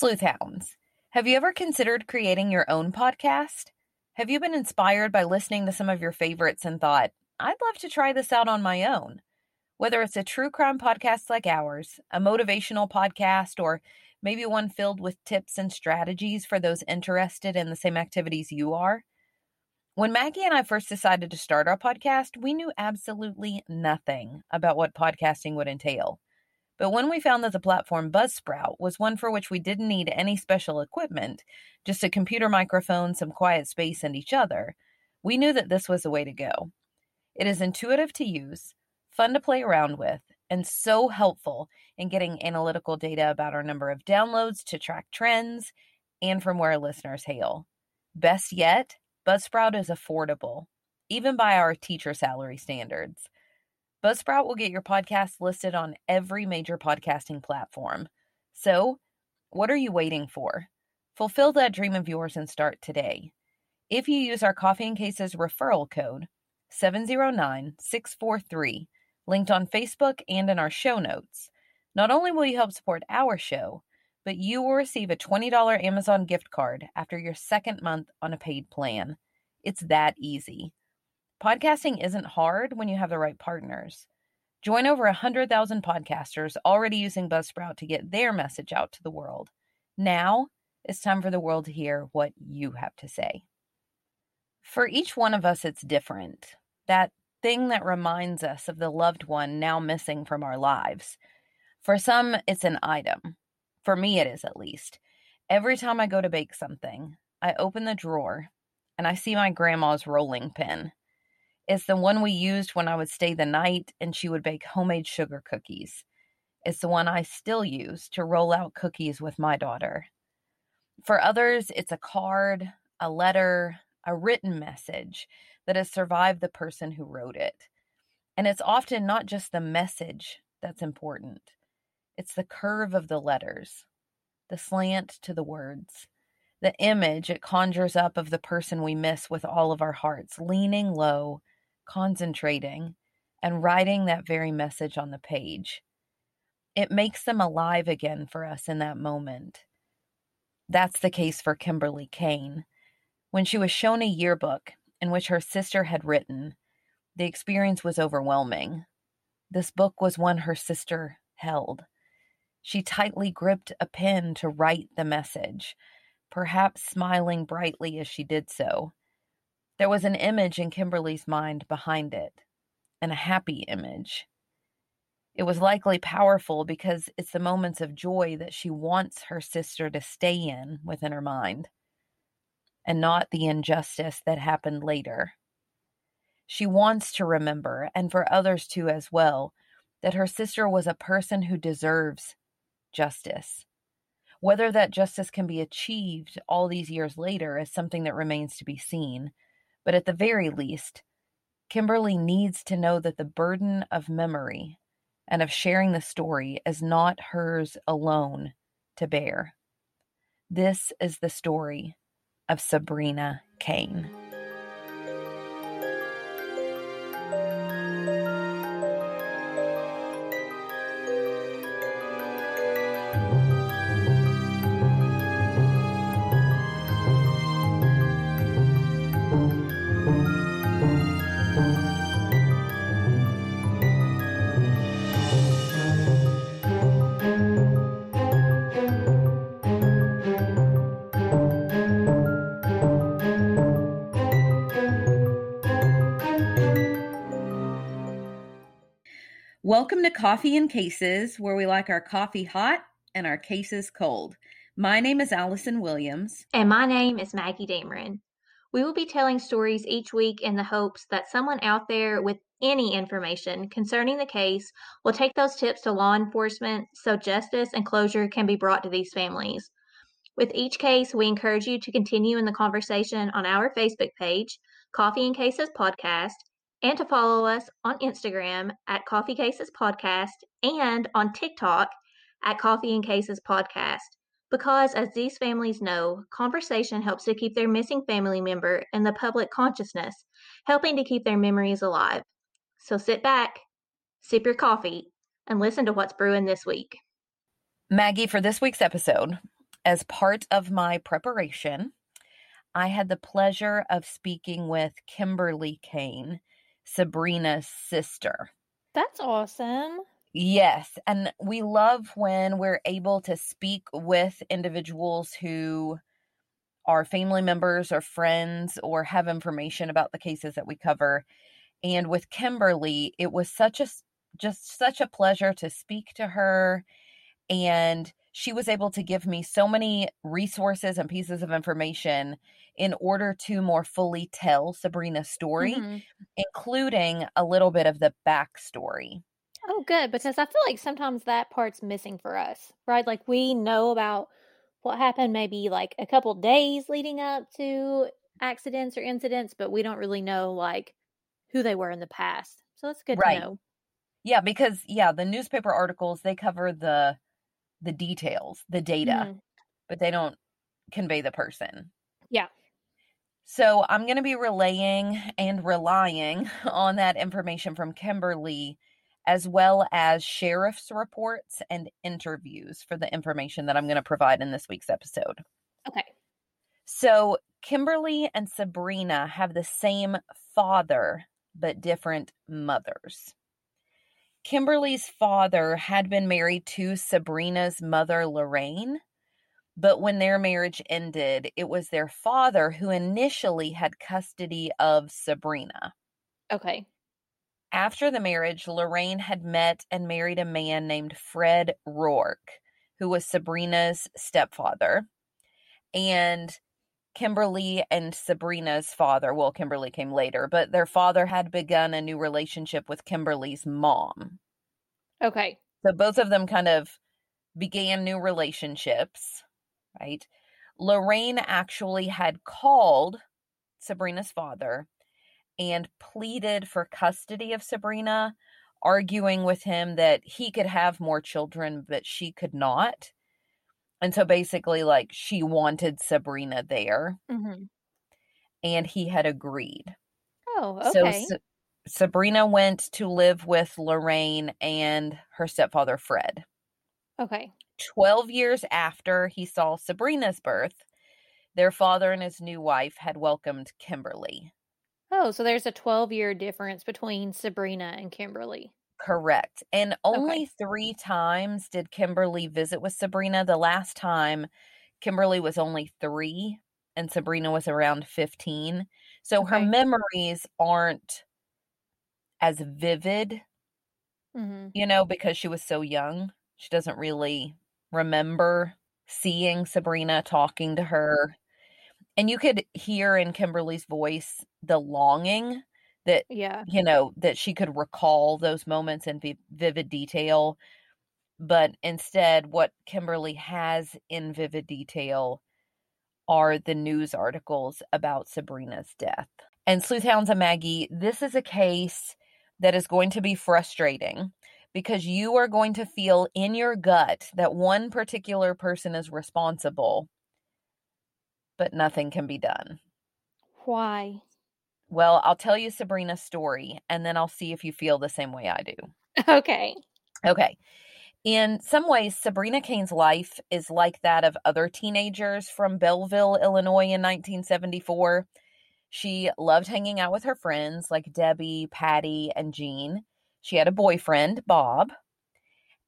Sleuthhounds, have you ever considered creating your own podcast? Have you been inspired by listening to some of your favorites and thought, I'd love to try this out on my own? Whether it's a true crime podcast like ours, a motivational podcast, or maybe one filled with tips and strategies for those interested in the same activities you are. When Maggie and I first decided to start our podcast, we knew absolutely nothing about what podcasting would entail. But when we found that the platform Buzzsprout was one for which we didn't need any special equipment, just a computer microphone, some quiet space, and each other, we knew that this was the way to go. It is intuitive to use, fun to play around with, and so helpful in getting analytical data about our number of downloads to track trends and from where listeners hail. Best yet, Buzzsprout is affordable, even by our teacher salary standards. Buzzsprout will get your podcast listed on every major podcasting platform. So, what are you waiting for? Fulfill that dream of yours and start today. If you use our Coffee and Cases referral code 709 643, linked on Facebook and in our show notes, not only will you help support our show, but you will receive a $20 Amazon gift card after your second month on a paid plan. It's that easy. Podcasting isn't hard when you have the right partners. Join over 100,000 podcasters already using Buzzsprout to get their message out to the world. Now it's time for the world to hear what you have to say. For each one of us, it's different. That thing that reminds us of the loved one now missing from our lives. For some, it's an item. For me, it is at least. Every time I go to bake something, I open the drawer and I see my grandma's rolling pin. It's the one we used when I would stay the night and she would bake homemade sugar cookies. It's the one I still use to roll out cookies with my daughter. For others, it's a card, a letter, a written message that has survived the person who wrote it. And it's often not just the message that's important, it's the curve of the letters, the slant to the words, the image it conjures up of the person we miss with all of our hearts, leaning low concentrating, and writing that very message on the page. It makes them alive again for us in that moment. That's the case for Kimberly Cain. When she was shown a yearbook in which her sister had written, the experience was overwhelming. This book was one her sister held. She tightly gripped a pen to write the message, perhaps smiling brightly as she did so. There was an image in Kimberly's mind behind it, and a happy image. It was likely powerful because it's the moments of joy that she wants her sister to stay in within her mind, and not the injustice that happened later. She wants to remember, and for others too as well, that her sister was a person who deserves justice. Whether that justice can be achieved all these years later is something that remains to be seen but at the very least, Kimberly needs to know that the burden of memory and of sharing the story is not hers alone to bear. This is the story of Sabrina Cain. Welcome to Coffee and Cases, where we like our coffee hot and our cases cold. My name is Allison Williams. And my name is Maggie Dameron. We will be telling stories each week in the hopes that someone out there with any information concerning the case will take those tips to law enforcement so justice and closure can be brought to these families. With each case, we encourage you to continue in the conversation on our Facebook page, Coffee and Cases Podcast, and to follow us on Instagram at Coffee Cases Podcast and on TikTok at Coffee and Cases Podcast. Because, as these families know, conversation helps to keep their missing family member in the public consciousness, helping to keep their memories alive. So sit back, sip your coffee, and listen to what's brewing this week. Maggie, for this week's episode, as part of my preparation, I had the pleasure of speaking with Kimberly Cain, Sabrina's sister. That's awesome. Yes. And we love when we're able to speak with individuals who are family members or friends or have information about the cases that we cover. And with Kimberly, it was such a just such a pleasure to speak to her and she was able to give me so many resources and pieces of information in order to more fully tell Sabrina's story, mm-hmm. including a little bit of the backstory. Oh, good. Because I feel like sometimes that part's missing for us, right? Like we know about what happened maybe like a couple days leading up to accidents or incidents, but we don't really know like who they were in the past. So that's good right. to know. Yeah, because yeah, the newspaper articles they cover the the details, the data, mm-hmm. but they don't convey the person. Yeah. So I'm going to be relaying and relying on that information from Kimberly as well as sheriff's reports and interviews for the information that I'm going to provide in this week's episode. Okay. So, Kimberly and Sabrina have the same father, but different mothers. Kimberly's father had been married to Sabrina's mother, Lorraine, but when their marriage ended, it was their father who initially had custody of Sabrina. Okay. After the marriage, Lorraine had met and married a man named Fred Rourke, who was Sabrina's stepfather. And Kimberly and Sabrina's father, well, Kimberly came later, but their father had begun a new relationship with Kimberly's mom. Okay. So both of them kind of began new relationships, right? Lorraine actually had called Sabrina's father and pleaded for custody of Sabrina, arguing with him that he could have more children, but she could not. And so basically, like, she wanted Sabrina there. Mm-hmm. And he had agreed. Oh, okay. So Sabrina went to live with Lorraine and her stepfather, Fred. Okay. 12 years after he saw Sabrina's birth, their father and his new wife had welcomed Kimberly. Oh, so there's a 12 year difference between Sabrina and Kimberly. Correct. And only okay. three times did Kimberly visit with Sabrina. The last time, Kimberly was only three and Sabrina was around 15. So okay. her memories aren't as vivid, mm-hmm. you know, because she was so young. She doesn't really remember seeing Sabrina, talking to her. And you could hear in Kimberly's voice the longing that yeah. you know that she could recall those moments in vivid detail but instead what kimberly has in vivid detail are the news articles about sabrina's death. And sleuthhounds and maggie this is a case that is going to be frustrating because you are going to feel in your gut that one particular person is responsible but nothing can be done. Why well, I'll tell you Sabrina's story and then I'll see if you feel the same way I do. Okay. Okay. In some ways, Sabrina Cain's life is like that of other teenagers from Belleville, Illinois in 1974. She loved hanging out with her friends like Debbie, Patty, and Jean. She had a boyfriend, Bob.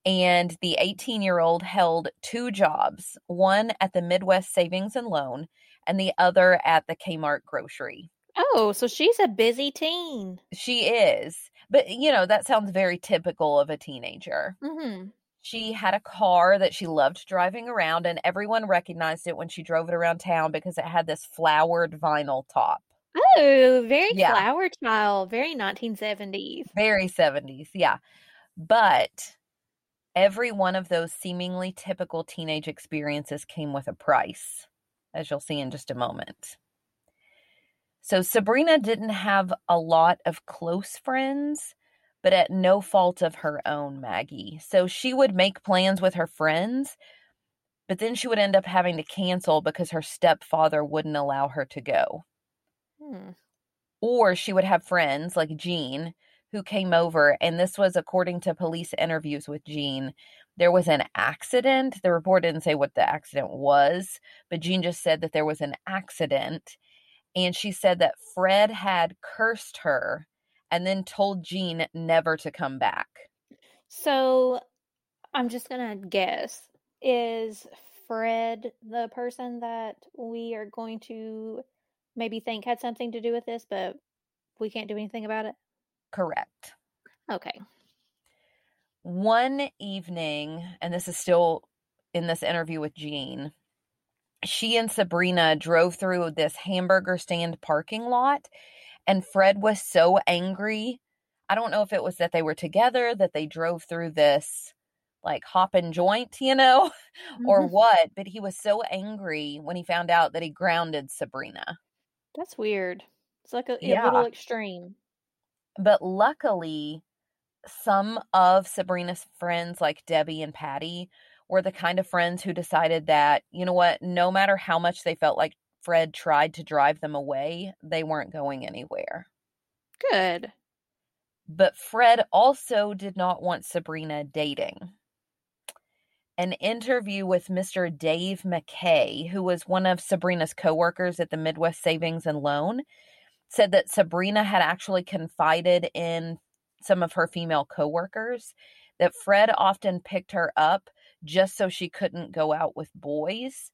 And the 18 year old held two jobs one at the Midwest Savings and Loan, and the other at the Kmart grocery. Oh, so she's a busy teen. She is. But, you know, that sounds very typical of a teenager. Mm-hmm. She had a car that she loved driving around, and everyone recognized it when she drove it around town because it had this flowered vinyl top. Oh, very yeah. flower child, very 1970s. Very 70s, yeah. But every one of those seemingly typical teenage experiences came with a price, as you'll see in just a moment. So Sabrina didn't have a lot of close friends, but at no fault of her own, Maggie. So she would make plans with her friends, but then she would end up having to cancel because her stepfather wouldn't allow her to go. Hmm. Or she would have friends like Jean who came over, and this was according to police interviews with Jean. There was an accident. The report didn't say what the accident was, but Jean just said that there was an accident. And she said that Fred had cursed her and then told Jean never to come back. So I'm just going to guess is Fred the person that we are going to maybe think had something to do with this, but we can't do anything about it? Correct. Okay. One evening, and this is still in this interview with Jean, she and Sabrina drove through this hamburger stand parking lot, and Fred was so angry. I don't know if it was that they were together, that they drove through this like hop and joint, you know, or Mhm. what, but he was so angry when he found out that he grounded Sabrina. That's weird. It's like a, a little extreme. But luckily, some of Sabrina's friends, like Debbie and Patty, were the kind of friends who decided that, you know what, no matter how much they felt like Fred tried to drive them away, they weren't going anywhere. Good. But Fred also did not want Sabrina dating. An interview with Mr. Dave McKay, who was one of Sabrina's coworkers at the Midwest Savings and Loan, said that Sabrina had actually confided in some of her female coworkers that Fred often picked her up just so she couldn't go out with boys.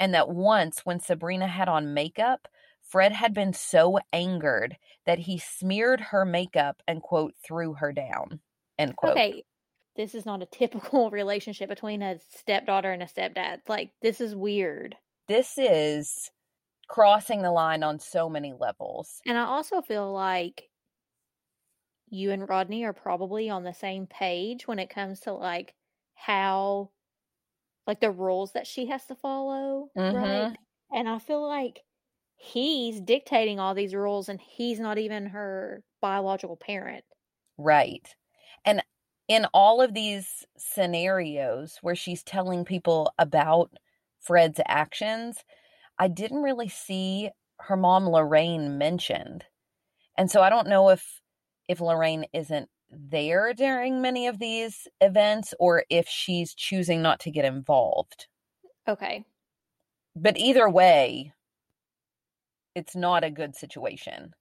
And that once, when Sabrina had on makeup, Fred had been so angered that he smeared her makeup and, quote, threw her down, end quote. Okay. This is not a typical relationship between a stepdaughter and a stepdad. Like, this is weird. This is crossing the line on so many levels. And I also feel like you and Rodney are probably on the same page when it comes to like how like the rules that she has to follow, right? Mhm. And I feel like he's dictating all these rules and he's not even her biological parent. Right. And in all of these scenarios where she's telling people about Fred's actions, I didn't really see her mom Lorraine mentioned. And so I don't know if if Lorraine isn't there during many of these events or if she's choosing not to get involved. Okay. But either way, it's not a good situation.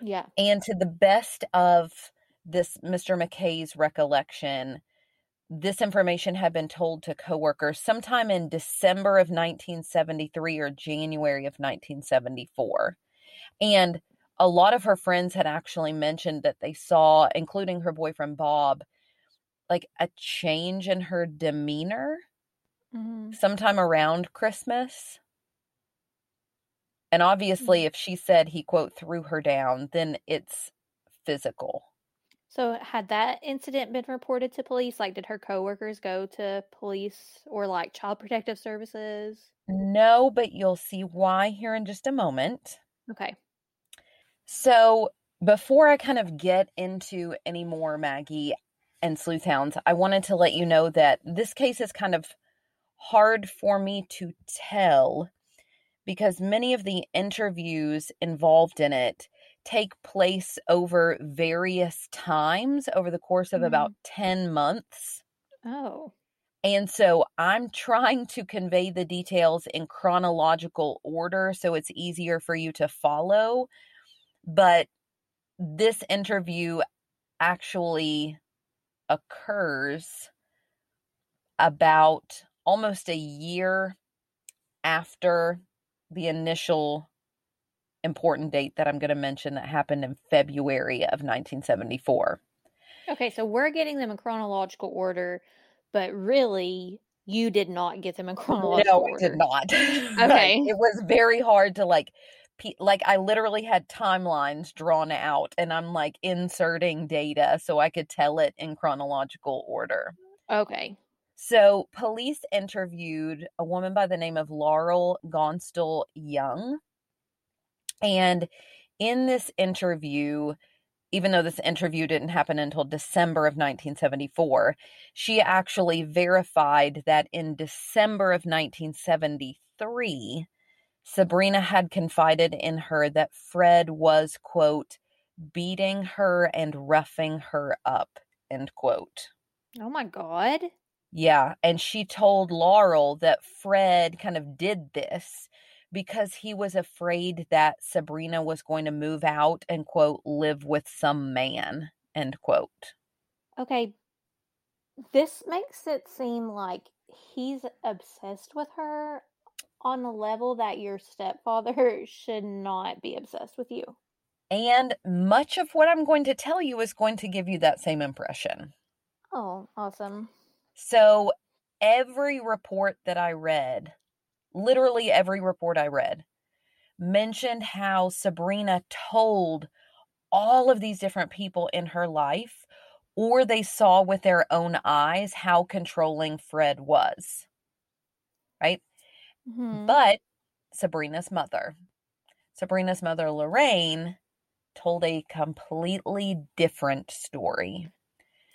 Yeah. And to the best of this Mr. McKay's recollection, this information had been told to coworkers sometime in December of 1973 or January of 1974. And a lot of her friends had actually mentioned that they saw, including her boyfriend Bob, like a change in her demeanor hmm sometime around Christmas. And obviously, if she said he, quote, threw her down, then it's physical. So had that incident been reported to police? Like, did her coworkers go to police or like child protective services? No, but you'll see why here in just a moment. Okay. So, before I kind of get into any more Maggie and Sleuth Hounds, I wanted to let you know that this case is kind of hard for me to tell because many of the interviews involved in it take place over various times over the course of about mm. 10 months. Oh. And so I'm trying to convey the details in chronological order so it's easier for you to follow. But this interview actually occurs about almost a year after the initial important date that I'm going to mention that happened in February of 1974. Okay, so we're getting them in chronological order, but really, you did not get them in chronological order. No, I did not. Okay. It was very hard to like like I literally had timelines drawn out and I'm like inserting data so I could tell it in chronological order. Okay. So, police interviewed a woman by the name of Laurel Gonstall Young. And in this interview, even though this interview didn't happen until December of 1974, she actually verified that in December of 1973, Sabrina had confided in her that Fred was, quote, beating her and roughing her up. End quote. Oh my God. Yeah. And she told Laurel that Fred kind of did this because he was afraid that Sabrina was going to move out and, quote, live with some man, end quote. Okay. This makes it seem like he's obsessed with her on a level that your stepfather should not be obsessed with you. And much of what I'm going to tell you is going to give you that same impression. Oh, awesome. So, every report that I read, literally every report I read, mentioned how Sabrina told all of these different people in her life, or they saw with their own eyes how controlling Fred was. Right? Mm-hmm. But Sabrina's mother, Sabrina's mother, Lorraine, told a completely different story.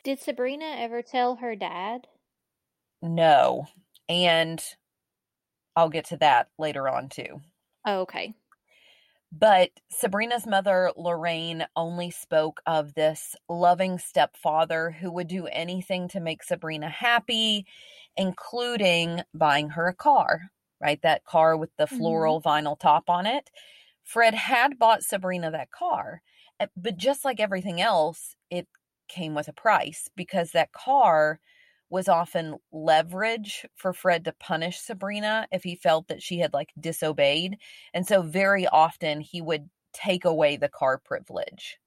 Did Sabrina ever tell her dad? No. And I'll get to that later on too. Oh, okay. But Sabrina's mother, Lorraine, only spoke of this loving stepfather who would do anything to make Sabrina happy, including buying her a car, right? That car with the floral mm-hmm. vinyl top on it. Fred had bought Sabrina that car, eh, but just like everything else, it came with a price because that car was often leverage for Fred to punish Sabrina if he felt that she had like disobeyed. And so very often he would take away the car privilege.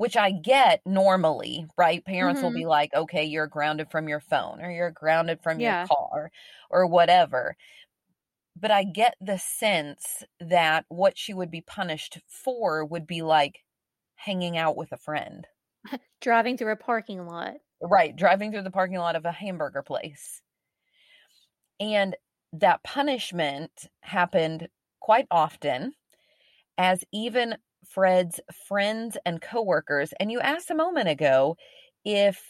Which I get normally, right? Parents mm-hmm. will be like, okay, you're grounded from your phone or you're grounded from yeah. your car or whatever. But I get the sense that what she would be punished for would be like hanging out with a friend. Driving through a parking lot. Right, driving through the parking lot of a hamburger place. And that punishment happened quite often as even Fred's friends and coworkers, and you asked a moment ago if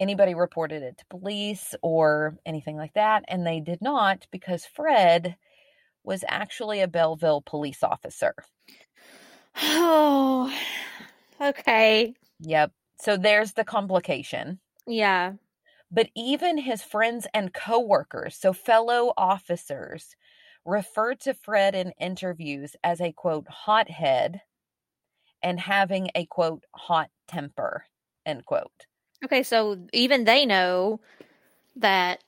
anybody reported it to police or anything like that, and they did not because Fred was actually a Belleville police officer. Oh, okay. Yep. So there's the complication. Yeah. But even his friends and coworkers, so fellow officers, referred to Fred in interviews as a quote hothead and having a quote hot temper end quote. Okay, so even they know that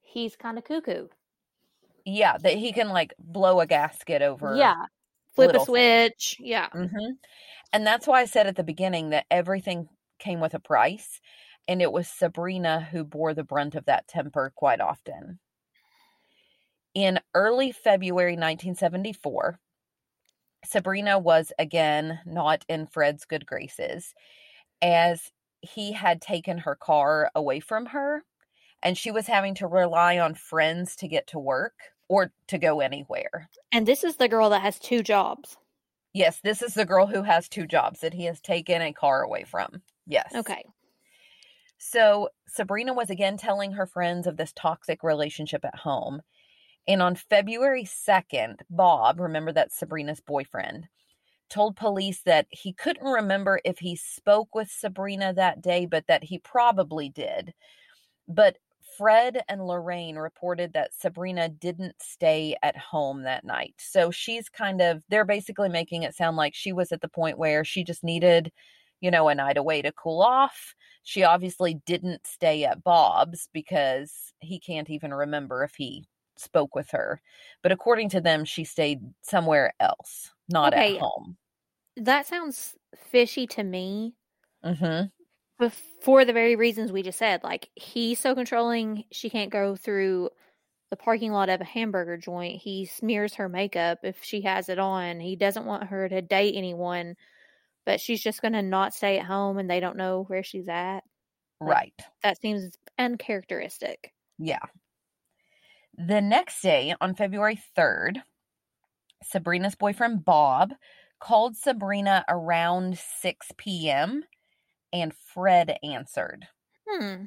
he's kind of cuckoo. Yeah, that he can like blow a gasket over. Yeah, flip a switch. Things. Yeah. Mm-hmm. And that's why I said at the beginning that everything came with a price. And it was Sabrina who bore the brunt of that temper quite often. In early February 1974, Sabrina was again not in Fred's good graces as he had taken her car away from her and she was having to rely on friends to get to work or to go anywhere. And this is the girl that has two jobs. Yes, this is the girl who has two jobs that he has taken a car away from. Yes. Okay. So Sabrina was again telling her friends of this toxic relationship at home. And on February 2nd, Bob, remember that Sabrina's boyfriend, told police that he couldn't remember if he spoke with Sabrina that day, but that he probably did. But Fred and Lorraine reported that Sabrina didn't stay at home that night. So she's kind of, they're basically making it sound like she was at the point where she just needed, you know, a night away to cool off. She obviously didn't stay at Bob's because he can't even remember if he spoke with her. But according to them, she stayed somewhere else, not okay. at home. That sounds fishy to me. Mm-hmm for the very reasons we just said. Like he's so controlling, she can't go through the parking lot of a hamburger joint. He smears her makeup if she has it on. He doesn't want her to date anyone, but she's just going to not stay at home and they don't know where she's at. Like, right. That seems uncharacteristic. Yeah. The next day, on February 3rd, Sabrina's boyfriend Bob called Sabrina around 6 p.m and Fred answered. Hmm.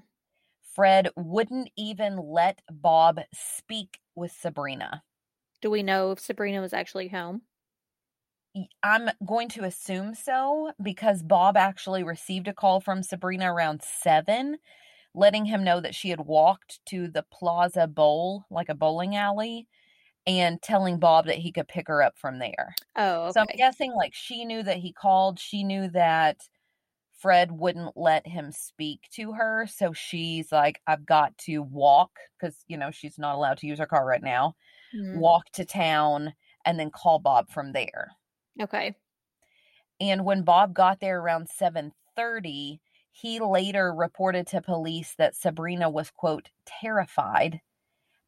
Fred wouldn't even let Bob speak with Sabrina. Do we know if Sabrina was actually home? I'm going to assume so because Bob actually received a call from Sabrina around seven, letting him know that she had walked to the Plaza Bowl, like a bowling alley, and telling Bob that he could pick her up from there. Oh, okay. So I'm guessing like she knew that he called. She knew that Fred wouldn't let him speak to her. So she's like, I've got to walk because, you know, she's not allowed to use her car right now. Mhm. Walk to town and then call Bob from there. Okay. And when Bob got there around 7:30, he later reported to police that Sabrina was quote terrified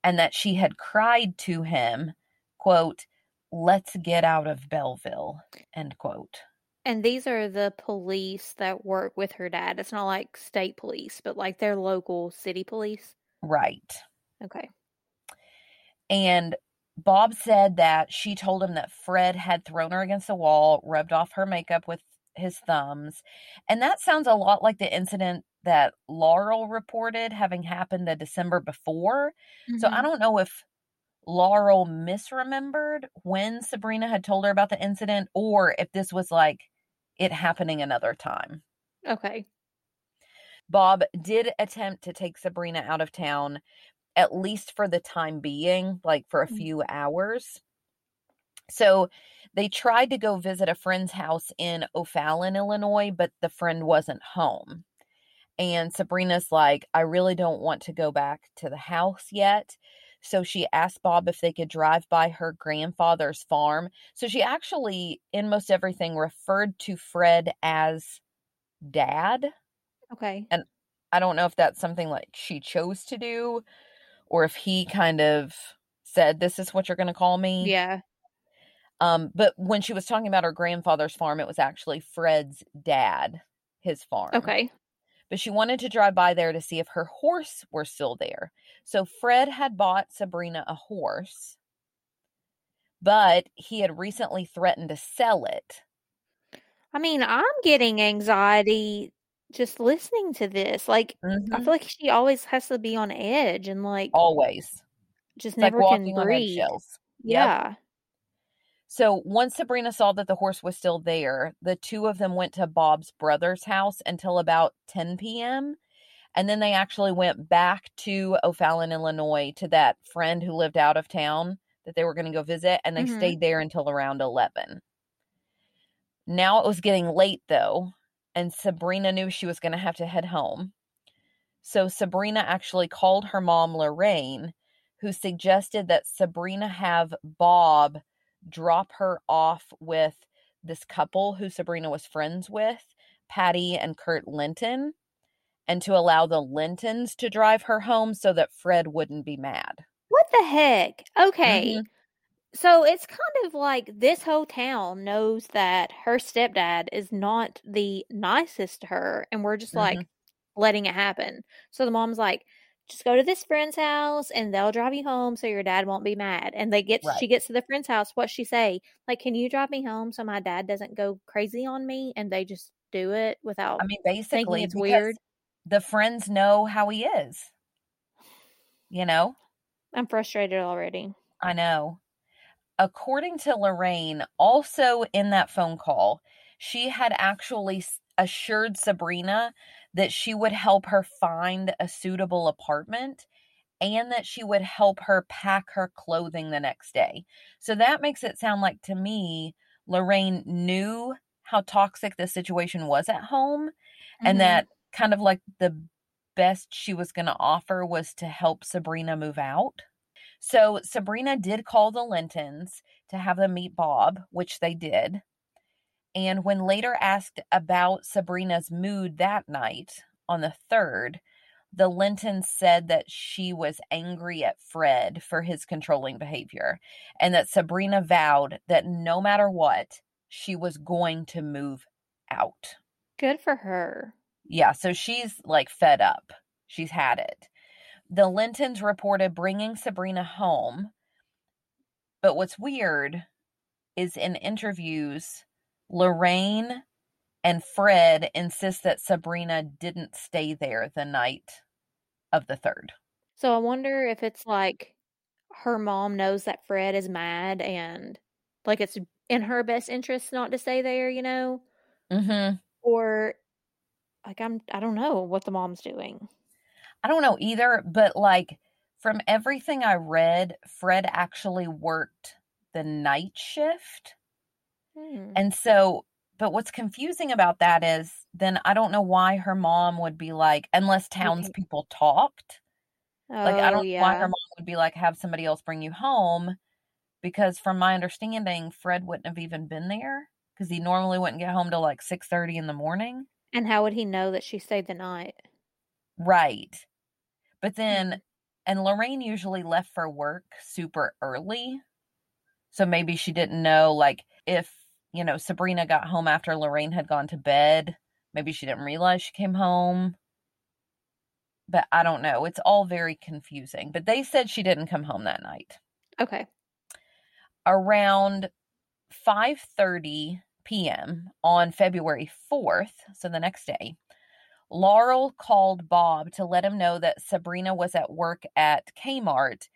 and that she had cried to him, quote, "Let's get out of Belleville." End quote. And these are the police that work with her dad. It's not like state police, but like their local city police. Right. Okay. And Bob said that she told him that Fred had thrown her against the wall, rubbed off her makeup with his thumbs. And that sounds a lot like the incident that Laurel reported having happened the December before. So I Mhm. don't know if Laurel misremembered when Sabrina had told her about the incident or if this was like it happening another time. Okay. Bob did attempt to take Sabrina out of town, at least for the time being, like for a Mm. few hours. So they tried to go visit a friend's house in O'Fallon, Illinois, but the friend wasn't home. And Sabrina's like, I really don't want to go back to the house yet. So she asked Bob if they could drive by her grandfather's farm. So she actually, in most everything, referred to Fred as dad. Okay. And I don't know if that's something like she chose to do or if he kind of said, This is what you're going to call me. Yeah. Um, but when she was talking about her grandfather's farm, it was actually Fred's dad, his farm. Okay. But she wanted to drive by there to see if her horse were still there. So Fred had bought Sabrina a horse, but he had recently threatened to sell it. I mean, I'm getting anxiety just listening to this. Like, I Mhm. feel like she always has to be on edge and like Always. just It's like never can breathe. Yeah. Yep. So once Sabrina saw that the horse was still there, the two of them went to Bob's brother's house until about 10 p.m. And then they actually went back to O'Fallon, Illinois, to that friend who lived out of town that they were going to go visit. And they Mhm. stayed there until around 11. Now it was getting late, though, and Sabrina knew she was going to have to head home. So Sabrina actually called her mom, Lorraine, who suggested that Sabrina have Bob drop her off with this couple who Sabrina was friends with, Patty and Kurt Linton, and to allow the Lintons to drive her home so that Fred wouldn't be mad. What the heck? Okay. Mhm. So it's kind of like this whole town knows that her stepdad is not the nicest to her, and we're just like letting it happen. So the mom's like, just go to this friend's house and they'll drive you home so your dad won't be mad. And they get Right. she gets to the friend's house, what she say? Like, can you drive me home so my dad doesn't go crazy on me? And they just do it without I mean, basically, it's weird. the friends know how he is. You know? I'm frustrated already. I know. According to Lorraine, also in that phone call, she had actually assured Sabrina that she would help her find a suitable apartment and that she would help her pack her clothing the next day. So that makes it sound like to me, Lorraine knew how toxic the situation was at home and Mhm. that kind of like the best she was going to offer was to help Sabrina move out. So Sabrina did call the Lintons to have them meet Bob, which they did. And when later asked about Sabrina's mood that night on the 3rd, the Lintons said that she was angry at Fred for his controlling behavior and that Sabrina vowed that no matter what, she was going to move out. Good for her. Yeah, so she's like fed up. She's had it. The Lintons reported bringing Sabrina home. But what's weird is in interviews, Lorraine and Fred insist that Sabrina didn't stay there the night of the 3rd. So I wonder if it's like her mom knows that Fred is mad and like it's in her best interest not to stay there, you know? Mhm. Or like I'm I don't know what the mom's doing. I don't know either, but like from everything I read, Fred actually worked the night shift. Hmm. And so, but what's confusing about that is then I don't know why her mom would be like, unless townspeople talked. Like, I Oh, don't know why her mom would be like, have somebody else bring you home. Because from my understanding, Fred wouldn't have even been there because he normally wouldn't get home till like 6:30 in the morning. And how would he know that she stayed the night? Right. But then, Mhm. and Lorraine usually left for work super early. So maybe she didn't know, like, if, you know, Sabrina got home after Lorraine had gone to bed, maybe she didn't realize she came home. But I don't know. It's all very confusing. But they said she didn't come home that night. Okay. Around 5:30 p.m. on February 4th, so the next day, Laurel called Bob to let him know that Sabrina was at work at Kmart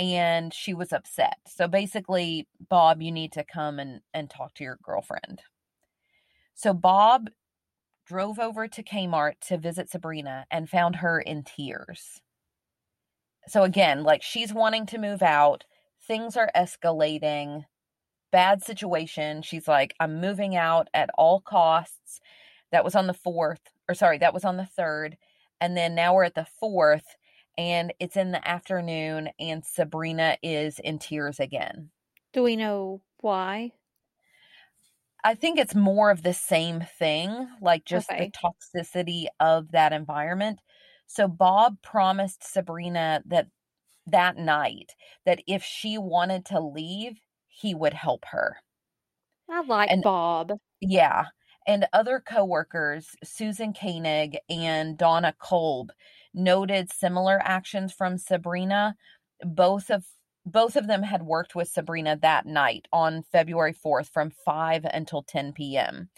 and she was upset. So basically, Bob, you need to come and, and talk to your girlfriend. So Bob drove over to Kmart to visit Sabrina and found her in tears. So again, like she's wanting to move out, things are escalating, bad situation. She's like, I'm moving out at all costs. That was on the fourth, or sorry, that was on the third. And then now we're at the fourth, and it's in the afternoon, and Sabrina is in tears again. Do we know why? I think it's more of the same thing, like just Okay. the toxicity of that environment. So Bob promised Sabrina that that night that if she wanted to leave, he would help her. I like And- Bob. Yeah. And other coworkers, Susan Koenig and Donna Kolb, noted similar actions from Sabrina. Both of both of them had worked with Sabrina that night on February 4th from 5 until 10 p.m.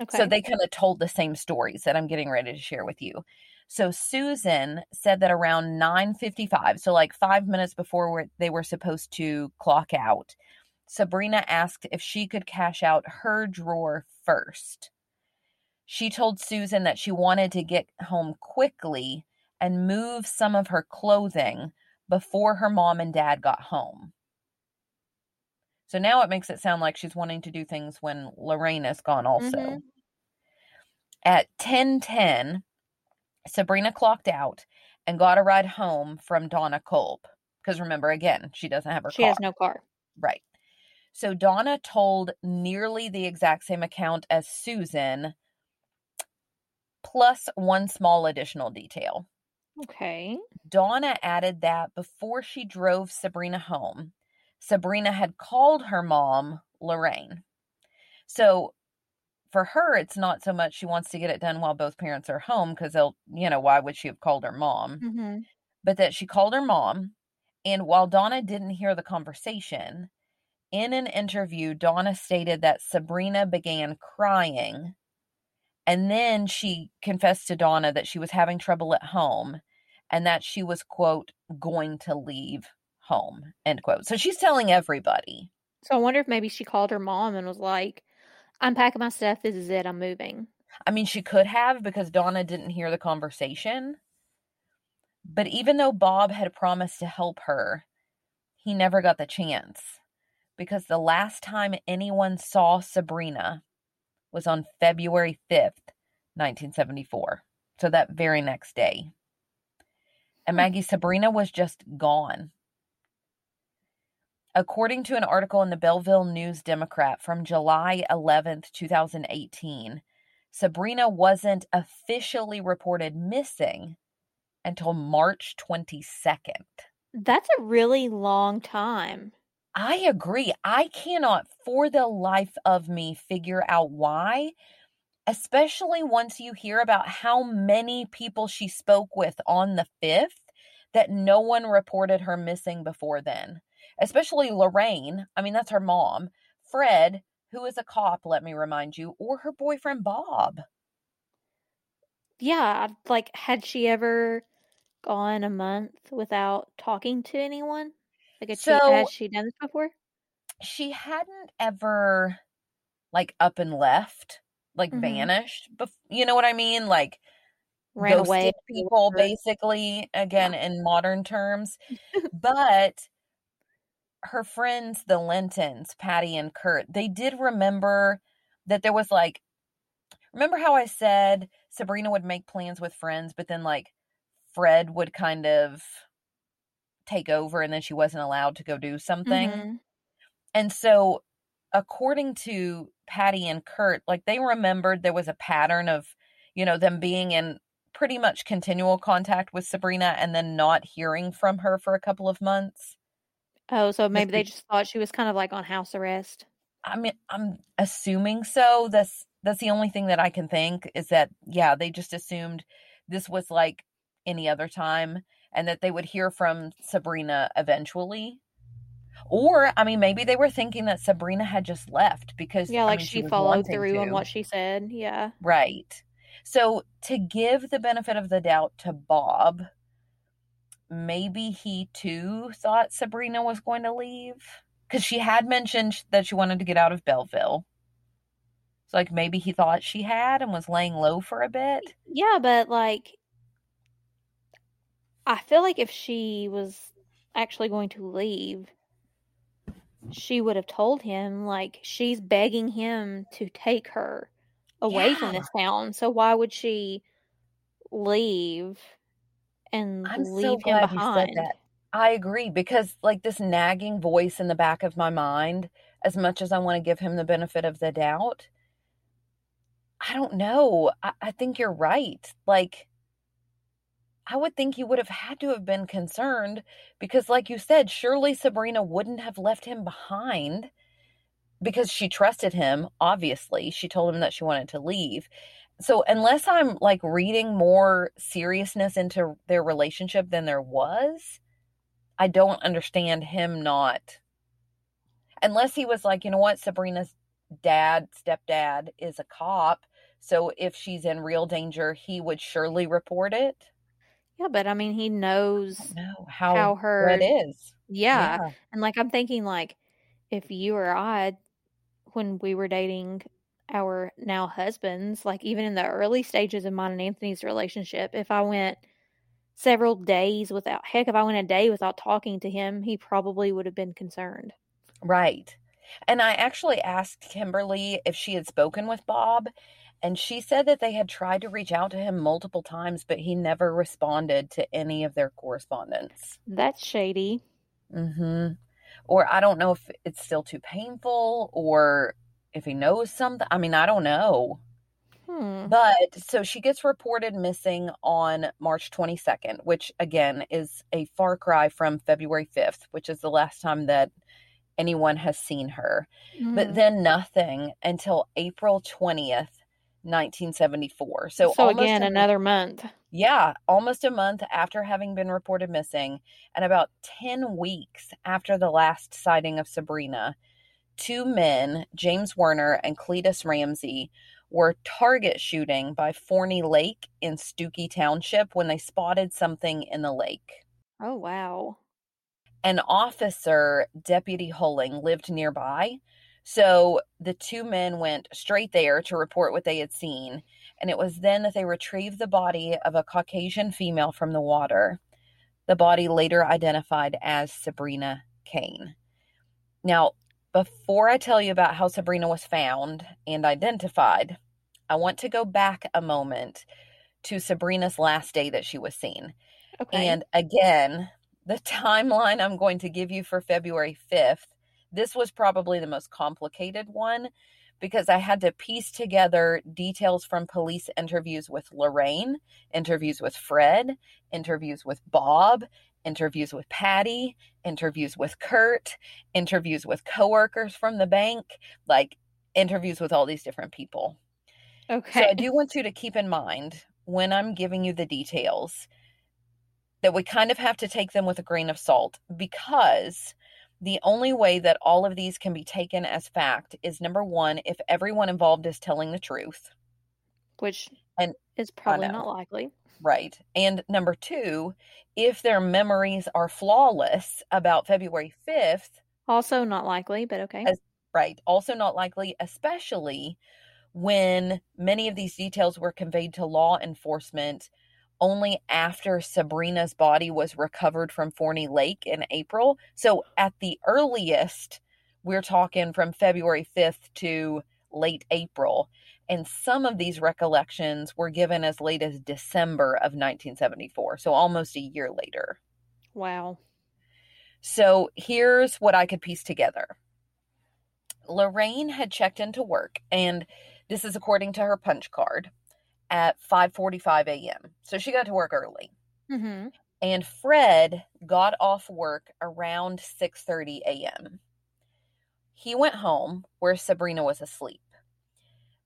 Okay. So they kind of told the same stories that I'm getting ready to share with you. So Susan said that around 9:55, so like 5 minutes before they were supposed to clock out, Sabrina asked if she could cash out her drawer first. She told Susan that she wanted to get home quickly and move some of her clothing before her mom and dad got home. So now it makes it sound like she's wanting to do things when Lorraine is gone also. Mhm. At 10:10, Sabrina clocked out and got a ride home from Donna Kolb. Because remember, again, she doesn't have her She car. has no car. Right. So Donna told nearly the exact same account as Susan, plus one small additional detail. Okay. Donna added that before she drove Sabrina home, Sabrina had called her mom, Lorraine. So for her, it's not so much she wants to get it done while both parents are home because they'll, you know, why would she have called her mom? Mm-hmm. But that she called her mom. And while Donna didn't hear the conversation, in an interview, Donna stated that Sabrina began crying. And then she confessed to Donna that she was having trouble at home and that she was, quote, going to leave home, end quote. So she's telling everybody. So I wonder if maybe she called her mom and was like, I'm packing my stuff. This is it. I'm moving. I mean, she could have because Donna didn't hear the conversation. But even though Bob had promised to help her, he never got the chance because the last time anyone saw Sabrina was on February 5th, 1974. So that very next day. And Hmm. Maggie, Sabrina was just gone. According to an article in the Belleville News Democrat from July 11th, 2018, Sabrina wasn't officially reported missing until March 22nd. That's a really long time. I agree. I cannot for the life of me figure out why, especially once you hear about how many people she spoke with on the 5th that no one reported her missing before then. Especially Lorraine. I mean, that's her mom. Fred, who is a cop, let me remind you, or her boyfriend Bob. Yeah. Like, had she ever gone a month without talking to anyone? Like, she, So- has she done this before? she hadn't ever like up and left, like Mhm. vanished. Bef- you know what I mean? Like Ran away. people, basically, again, in modern terms. but her friends, the Lintons, Patty and Kurt, they did remember that there was like, remember how I said Sabrina would make plans with friends, but then like Fred would kind of take over and then she wasn't allowed to go do something? Mhm. And so, according to Patty and Kurt, like they remembered there was a pattern of, you know, them being in pretty much continual contact with Sabrina and then not hearing from her for a couple of months. Oh, so maybe they just thought she was kind of like on house arrest. I mean, I'm assuming so. That's that's the only thing that I can think is that yeah, they just assumed this was like any other time and that they would hear from Sabrina eventually. Or, I mean, maybe they were thinking that Sabrina had just left because Yeah, I like mean, she was followed through on what she said. Yeah. Right. So, to give the benefit of the doubt to Bob, maybe he too thought Sabrina was going to leave because she had mentioned that she wanted to get out of Belleville. So, like, maybe he thought she had and was laying low for a bit. Yeah, but like I feel like if she was actually going to leave, she would have told him like she's begging him to take her away from Yeah. this town. So why would she leave and I'm so leave him you said behind? that. I agree because, like, this nagging voice in the back of my mind, as much as I want to give him the benefit of the doubt, I don't know. I, I think you're right. Like, I would think he would have had to have been concerned because, like you said, surely Sabrina wouldn't have left him behind because she trusted him. Obviously, she told him that she wanted to leave. So, unless I'm like reading more seriousness into their relationship than there was, I don't understand him not. Unless he was like, you know what, Sabrina's dad, stepdad, is a cop. So, if she's in real danger, he would surely report it. Yeah, but I mean he knows No, how, how her it is. yeah. Yeah. And like I'm thinking like if you or I when we were dating our now husbands, like even in the early stages of mine and Anthony's relationship, if I went several days without heck, if I went a day without talking to him, he probably would have been concerned. Right. And I actually asked Kimberly if she had spoken with Bob, and she said that they had tried to reach out to him multiple times, but he never responded to any of their correspondence. That's shady. Mm-hmm. Or I don't know if it's still too painful or if he knows something. I mean, I don't know. Hmm. But so she gets reported missing on March 22nd, which again is a far cry from February 5th, which is the last time that anyone has seen her. But Mhm. then nothing until April 20th, 1974. So, so again, a- another month. yeah, almost a month after having been reported missing, and about 10 weeks after the last sighting of Sabrina, two men, James Werner and Cletus Ramsey, were target shooting by Forney Lake in Stookey Township when they spotted something in the lake. Oh wow. An officer, Deputy Hulling, lived nearby. So the two men went straight there to report what they had seen. And it was then that they retrieved the body of a Caucasian female from the water. The body later identified as Sabrina Cain. Now, before I tell you about how Sabrina was found and identified, I want to go back a moment to Sabrina's last day that she was seen. Okay. And again, the timeline I'm going to give you for February 5th, this was probably the most complicated one because I had to piece together details from police interviews with Lorraine, interviews with Fred, interviews with Bob, interviews with Patty, interviews with Kurt, interviews with coworkers from the bank, like interviews with all these different people. okay. So I do want you to keep in mind when I'm giving you the details that we kind of have to take them with a grain of salt because the only way that all of these can be taken as fact is number one, if everyone involved is telling the truth, Which and- is probably not likely. right? And number two, if their memories are flawless about February 5th, Also not likely, but okay. As, right. Also not likely, especially when many of these details were conveyed to law enforcement only after Sabrina's body was recovered from Forney Lake in April. So at the earliest, we're talking from February 5th to late April. And some of these recollections were given as late as December of 1974, so almost a year later. Wow. So here's what I could piece together. Lorraine had checked into work, and this is according to her punch card at 5:45 a.m. So she got to work early. Mm-hmm. And Fred got off work around 6:30 a.m. He went home where Sabrina was asleep.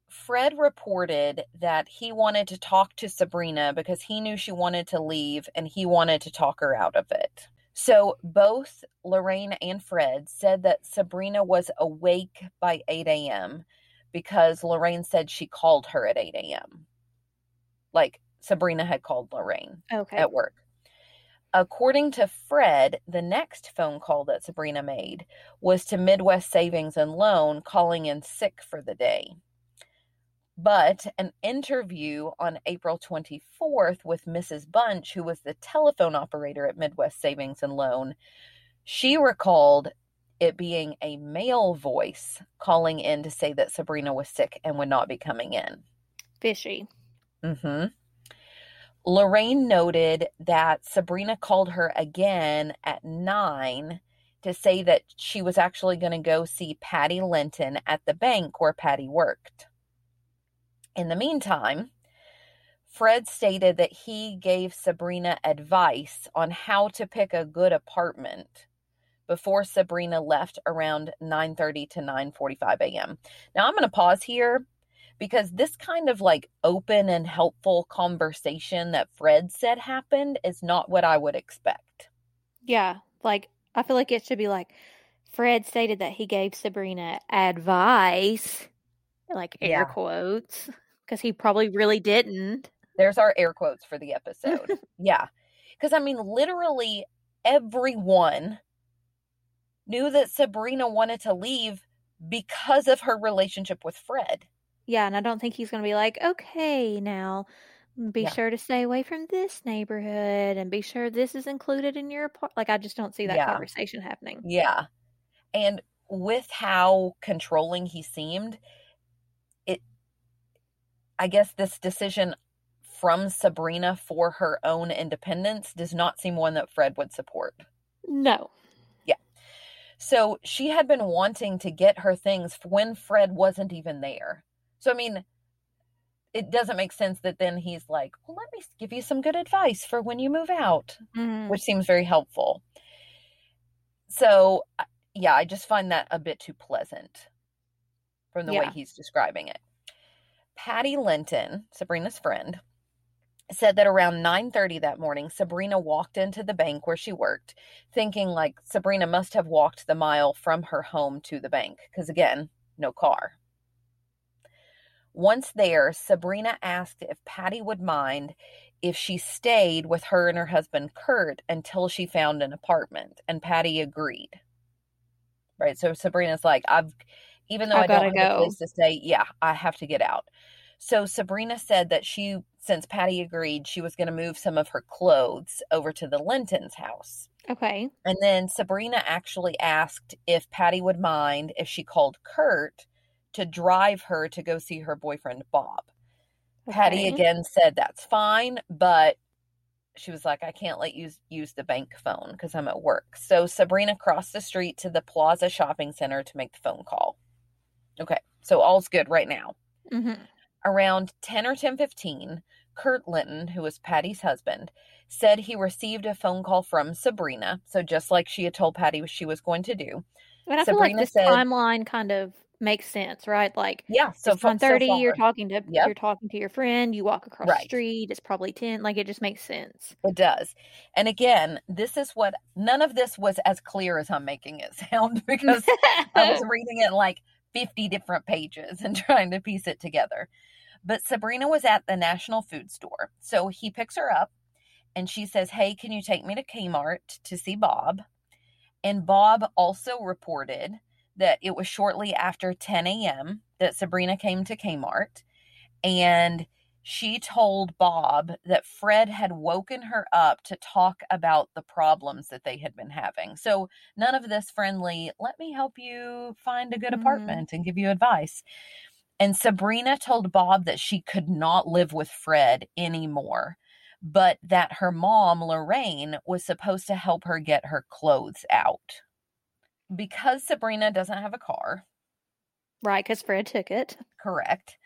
Fred reported that he wanted to talk to Sabrina because he knew she wanted to leave and he wanted to talk her out of it. So both Lorraine and Fred said that Sabrina was awake by 8 a.m. because Lorraine said she called her at 8 a.m. Like Sabrina had called Lorraine okay. at work. According to Fred, the next phone call that Sabrina made was to Midwest Savings and Loan calling in sick for the day. But an interview on April 24th with Mrs. Bunch, who was the telephone operator at Midwest Savings and Loan, she recalled it being a male voice calling in to say that Sabrina was sick and would not be coming in. Fishy. Mm-hmm. Lorraine noted that Sabrina called her again at nine to say that she was actually going to go see Patty Linton at the bank where Patty worked. In the meantime, Fred stated that he gave Sabrina advice on how to pick a good apartment before Sabrina left around 9:30 to 9:45 a.m. Now I'm going to pause here because this kind of like open and helpful conversation that Fred said happened is not what I would expect. Yeah, like I feel like it should be like Fred stated that he gave Sabrina advice like air yeah. quotes because he probably really didn't. There's our air quotes for the episode. yeah. Because I mean, literally everyone knew that Sabrina wanted to leave because of her relationship with Fred. Yeah, and I don't think he's going to be like, okay, now mm, be yeah. sure to stay away from this neighborhood and be sure this is included in your part. Like, I just don't see that yeah. conversation happening. Yeah. And with how controlling he seemed, it, I guess this decision from Sabrina for her own independence does not seem one that Fred would support. No. Yeah. So she had been wanting to get her things when Fred wasn't even there. So, I mean, it doesn't make sense that then he's like, well, let me give you some good advice for when you move out, mm-hmm. which seems very helpful. So, yeah, I just find that a bit too pleasant from the yeah. way he's describing it. Patty Linton, Sabrina's friend, said that around 9:30 that morning Sabrina walked into the bank where she worked thinking like Sabrina must have walked the mile from her home to the bank because again no car once there Sabrina asked if Patty would mind if she stayed with her and her husband Kurt until she found an apartment and Patty agreed right so Sabrina's like I've even though I, I don't have go. a place to stay, yeah, I have to get out. So Sabrina said that she, since Patty agreed, she was going to move some of her clothes over to the Linton's house. Okay. And then Sabrina actually asked if Patty would mind if she called Kurt to drive her to go see her boyfriend Bob. Okay. Patty again said that's fine, but she was like, I can't let you use the bank phone because I'm at work. So Sabrina crossed the street to the Plaza Shopping Center to make the phone call. Okay, so all's good right now. Mm-hmm. Around 10 or 10:15, Kurt Linton, who was Patty's husband, said he received a phone call from Sabrina. So just like she had told Patty she was going to do. And I Sabrina feel like this said, timeline kind of makes sense, right? Like yeah, so from thirty, so you're talking to yep. you're talking to your friend. You walk across right. the street. It's probably ten. Like it just makes sense. It does. And again, this is what none of this was as clear as I'm making it sound because I was reading it like 50 different pages and trying to piece it together. But Sabrina was at the National Food Store. So he picks her up and she says, Hey, can you take me to Kmart to see Bob? And Bob also reported that it was shortly after 10 a.m. that Sabrina came to Kmart and she told Bob that Fred had woken her up to talk about the problems that they had been having. So, none of this friendly, let me help you find a good Mhm. apartment and give you advice. And Sabrina told Bob that she could not live with Fred anymore, but that her mom, Lorraine, was supposed to help her get her clothes out. Because Sabrina doesn't have a car, Right, because Fred took it. correct,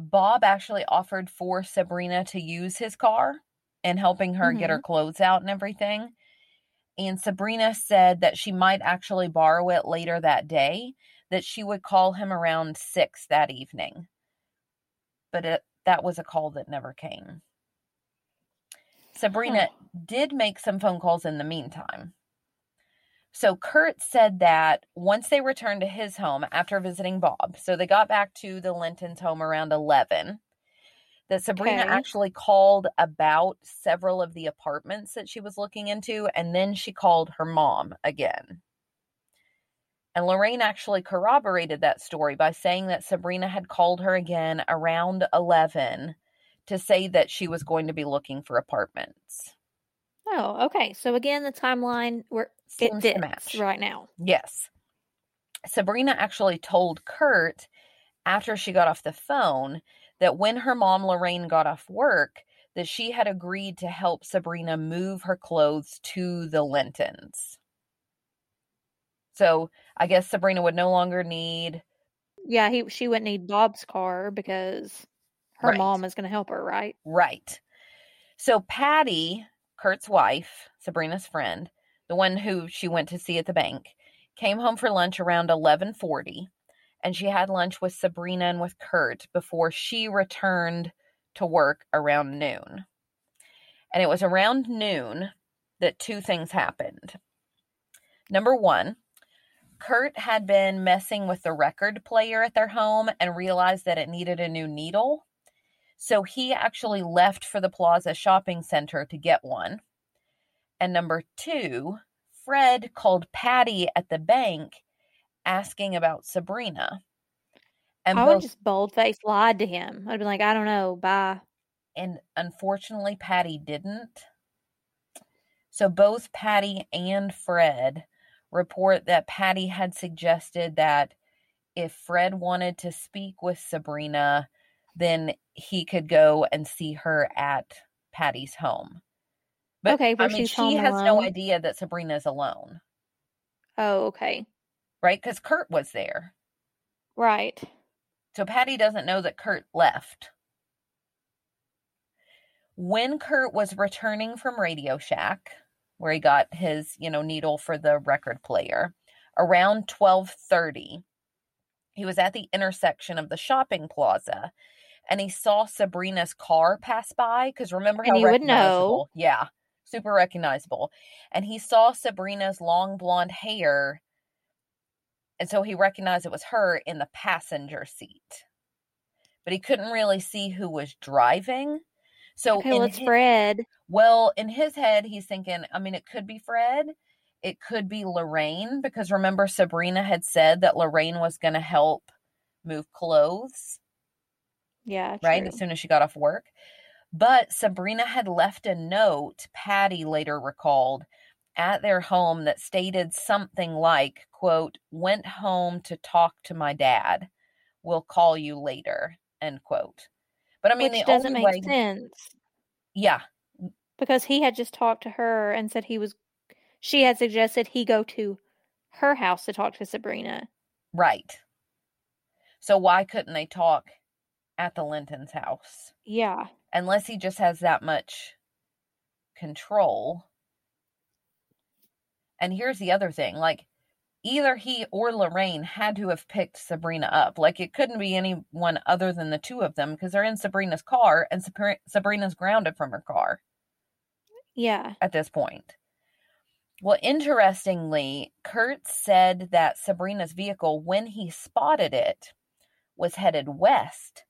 Bob actually offered for Sabrina to use his car and helping her get her mm-hmm. clothes out and everything. And Sabrina said that she might actually borrow it later that day, that she would call him around six that evening. But it, that was a call that never came. Sabrina did make some phone calls in the meantime. So Kurt said that once they returned to his home after visiting Bob, so they got back to the Lintons' home around 11, that Sabrina Okay. actually called about several of the apartments that she was looking into, and then she called her mom again. And Lorraine actually corroborated that story by saying that Sabrina had called her again around 11 to say that she was going to be looking for apartments. Oh, okay. So again, the timeline where it fits match. right now. Yes. Sabrina actually told Kurt after she got off the phone that when her mom Lorraine got off work that she had agreed to help Sabrina move her clothes to the Lintons. So, I guess Sabrina would no longer need Yeah, he she wouldn't need Bob's car because her Right. mom is going to help her, right? Right. So Patty, Kurt's wife, Sabrina's friend, the one who she went to see at the bank, came home for lunch around 11:40 and she had lunch with Sabrina and with Kurt before she returned to work around noon. And it was around noon that two things happened. Number 1, Kurt had been messing with the record player at their home and realized that it needed a new needle. So he actually left for the Plaza Shopping Center to get one. And number two, Fred called Patty at the bank asking about Sabrina. And I would both, just boldface lied to him. I'd be like, I don't know, bye. and unfortunately Patty didn't. So both Patty and Fred report that Patty had suggested that if Fred wanted to speak with Sabrina, then he could go and see her at Patty's home. But Okay, I mean, she has no idea that Sabrina's alone, Oh, okay. right? Because Kurt was there. Right. So Patty doesn't know that Kurt left. When Kurt was returning from Radio Shack, where he got his, you know, needle for the record player, around 12:30, he was at the intersection of the shopping plaza and he saw Sabrina's car pass by cuz remember And how you would know. Yeah, super recognizable. And he saw Sabrina's long blonde hair and so he recognized it was her in the passenger seat. But he couldn't really see who was driving. So Okay, well, it's hi- Fred. well, in his head, he's thinking, I mean, it could be Fred. It could be Lorraine, because remember, Sabrina had said that Lorraine was going to help move clothes, Yeah, right? true. As soon as she got off work. But Sabrina had left a note, Patty later recalled, at their home that stated something like, quote, went home to talk to my dad. We'll call you later, end quote. But I mean, Which the doesn't make way, sense yeah, because he had just talked to her and said he was. She had suggested he go to her house to talk to Sabrina. Right. So why couldn't they talk at the Linton's house? Yeah. Unless he just has that much control. And here's the other thing like, either he or Lorraine had to have picked Sabrina up. Like, it couldn't be anyone other than the two of them because they're in Sabrina's car and Sabrina's grounded from her car Yeah. at this point. Well, interestingly, Kurt said that Sabrina's vehicle, when he spotted it, was headed west,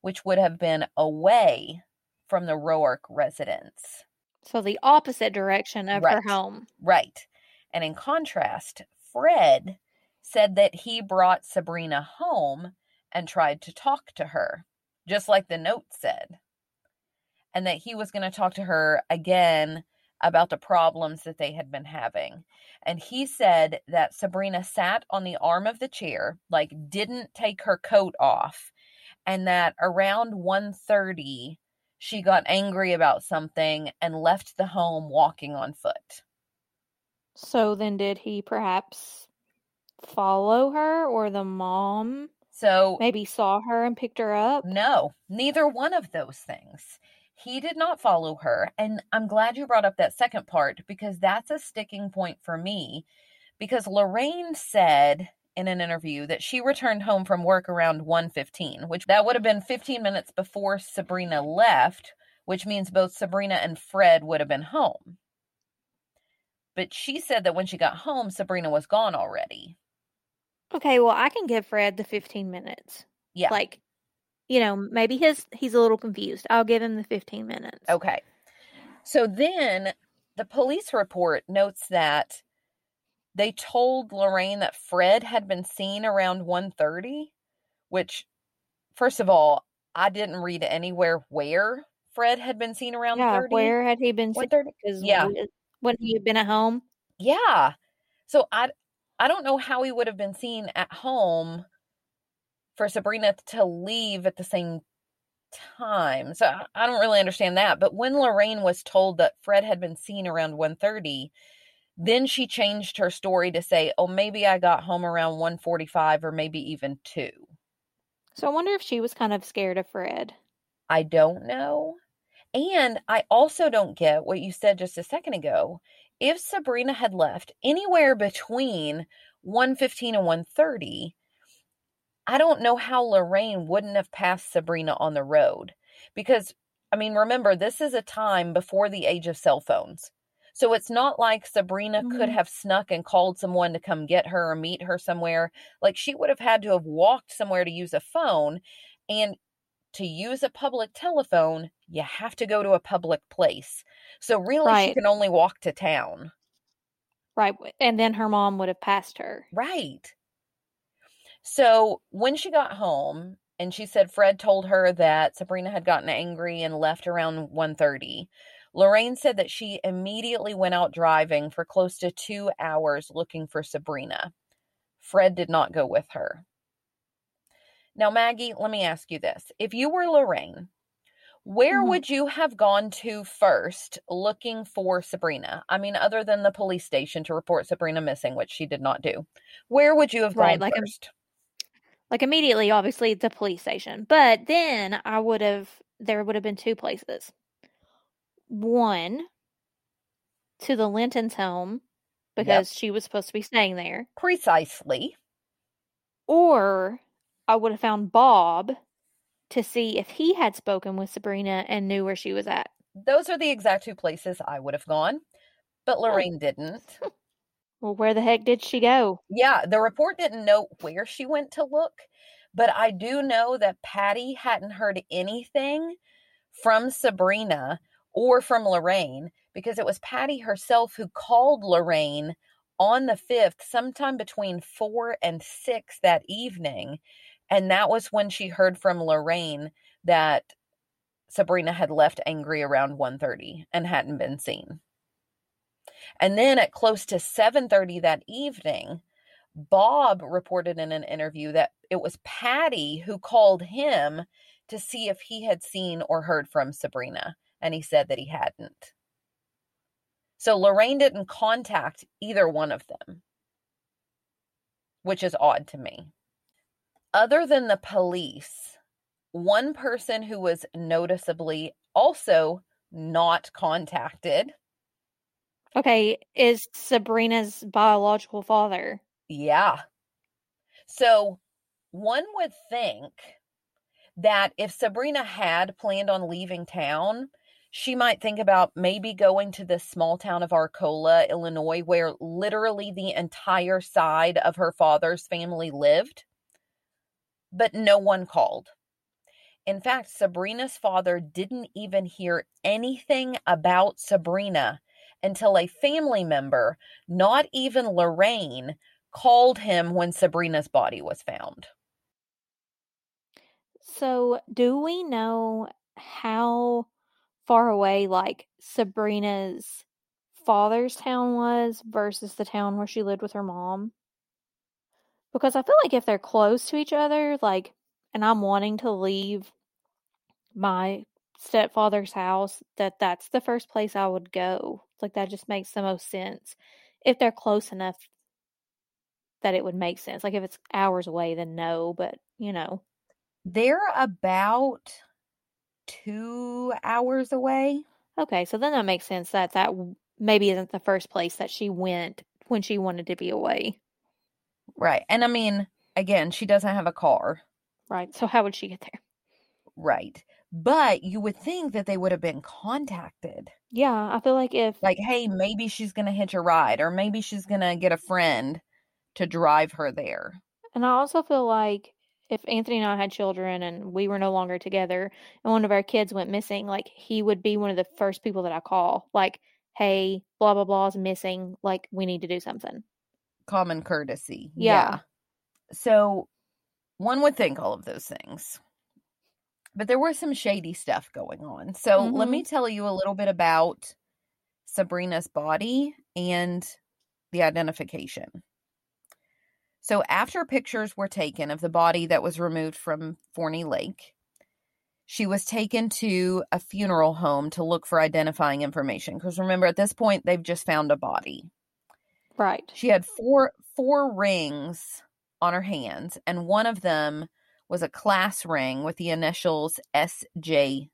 which would have been away from the Roark residence. So the opposite direction of her home. Right. And in contrast, Fred said that he brought Sabrina home and tried to talk to her, just like the note said. And that he was going to talk to her again about the problems that they had been having. And he said that Sabrina sat on the arm of the chair, like didn't take her coat off, and that around 1:30 she got angry about something and left the home walking on foot. So then did he perhaps follow her or the mom So maybe saw her and picked her up? no, neither one of those things. He did not follow her. And I'm glad you brought up that second part because that's a sticking point for me. Because Lorraine said in an interview that she returned home from work around 1:15, which that would have been 15 minutes before Sabrina left, which means both Sabrina and Fred would have been home. But she said that when she got home, Sabrina was gone already. Okay, well, I can give Fred the 15 minutes. Yeah. Like, you know, maybe his he's a little confused. I'll give him the 15 minutes. Okay. So then the police report notes that they told Lorraine that Fred had been seen around 1:30, which first of all, I didn't read anywhere where Fred had been seen around Yeah, 30. where had he been seen? 1:30. Because Yeah. wouldn't he have been at home? Yeah. So I I don't know how he would have been seen at home for Sabrina to leave at the same time. So I, I don't really understand that. But when Lorraine was told that Fred had been seen around 1:30, then she changed her story to say, "Oh, maybe I got home around 1:45 or maybe even 2." So I wonder if she was kind of scared of Fred. I don't know. And I also don't get what you said just a second ago. If Sabrina had left anywhere between 115 and 130, I don't know how Lorraine wouldn't have passed Sabrina on the road. Because, I mean, remember, this is a time before the age of cell phones. So it's not like Sabrina could Mhm. have snuck and called someone to come get her or meet her somewhere. Like she would have had to have walked somewhere to use a phone. And to use a public telephone, you have to go to a public place. So really, she can only walk to town. Right. And then her mom would have passed her. Right. So when she got home and she said Fred told her that Sabrina had gotten angry and left around 1:30, Lorraine said that she immediately went out driving for close to 2 hours looking for Sabrina. Fred did not go with her. Now Maggie, let me ask you this. If you were Lorraine, where Mhm. would you have gone to first looking for Sabrina? I mean, other than the police station to report Sabrina missing, which she did not do. Where would you have Right, gone like a- first? Like immediately, obviously, the police station. But then I would have, there would have been two places. One to the Linton's home because she was supposed to be staying there. Precisely. Or I would have found Bob to see if he had spoken with Sabrina and knew where she was at. Those are the exact two places I would have gone, but oh. Lorraine didn't. Well, where the heck did she go? Yeah, the report didn't note where she went to look, but I do know that Patty hadn't heard anything from Sabrina or from Lorraine because it was Patty herself who called Lorraine on the 5th, sometime between 4 and 6 that evening. And that was when she heard from Lorraine that Sabrina had left angry around 1:30 and hadn't been seen. And then at close to 7:30 that evening, Bob reported in an interview that it was Patty who called him to see if he had seen or heard from Sabrina, and he said that he hadn't. So Lorraine didn't contact either one of them, which is odd to me. Other than the police, one person who was noticeably also not contacted Okay, is Sabrina's biological father. Yeah. So one would think that if Sabrina had planned on leaving town, she might think about maybe going to this small town of Arcola, Illinois, where literally the entire side of her father's family lived. But no one called. In fact, Sabrina's father didn't even hear anything about Sabrina until a family member, not even Lorraine, called him when Sabrina's body was found. So, do we know how far away like Sabrina's father's town was versus the town where she lived with her mom? Because I feel like if they're close to each other, like, and I'm wanting to leave my stepfather's house, that that's the first place I would go. Like, that just makes the most sense. If they're close enough that it would make sense. Like, if it's hours away, then no, but you know. They're about two hours away. Okay, so then that makes sense that that maybe isn't the first place that she went when she wanted to be away. Right. And I mean, again, she doesn't have a car. Right. So how would she get there? Right. But you would think that they would have been contacted. Yeah, I feel like if like, hey, maybe she's gonna hitch a ride, or maybe she's gonna get a friend to drive her there. And I also feel like if Anthony and I had children and we were no longer together and one of our kids went missing, like he would be one of the first people that I call. Like, hey, blah blah blah is missing. Like, we need to do something. Common courtesy. Yeah. yeah. So one would think all of those things. But there was some shady stuff going on. So Mm-hmm. let me tell you a little bit about Sabrina's body and the identification. So, after pictures were taken of the body that was removed from Forney Lake, she was taken to a funeral home to look for identifying information. Because remember, at this point, they've just found a body. Right. She had four four rings on her hands, and one of them was a class ring with the initials SJC.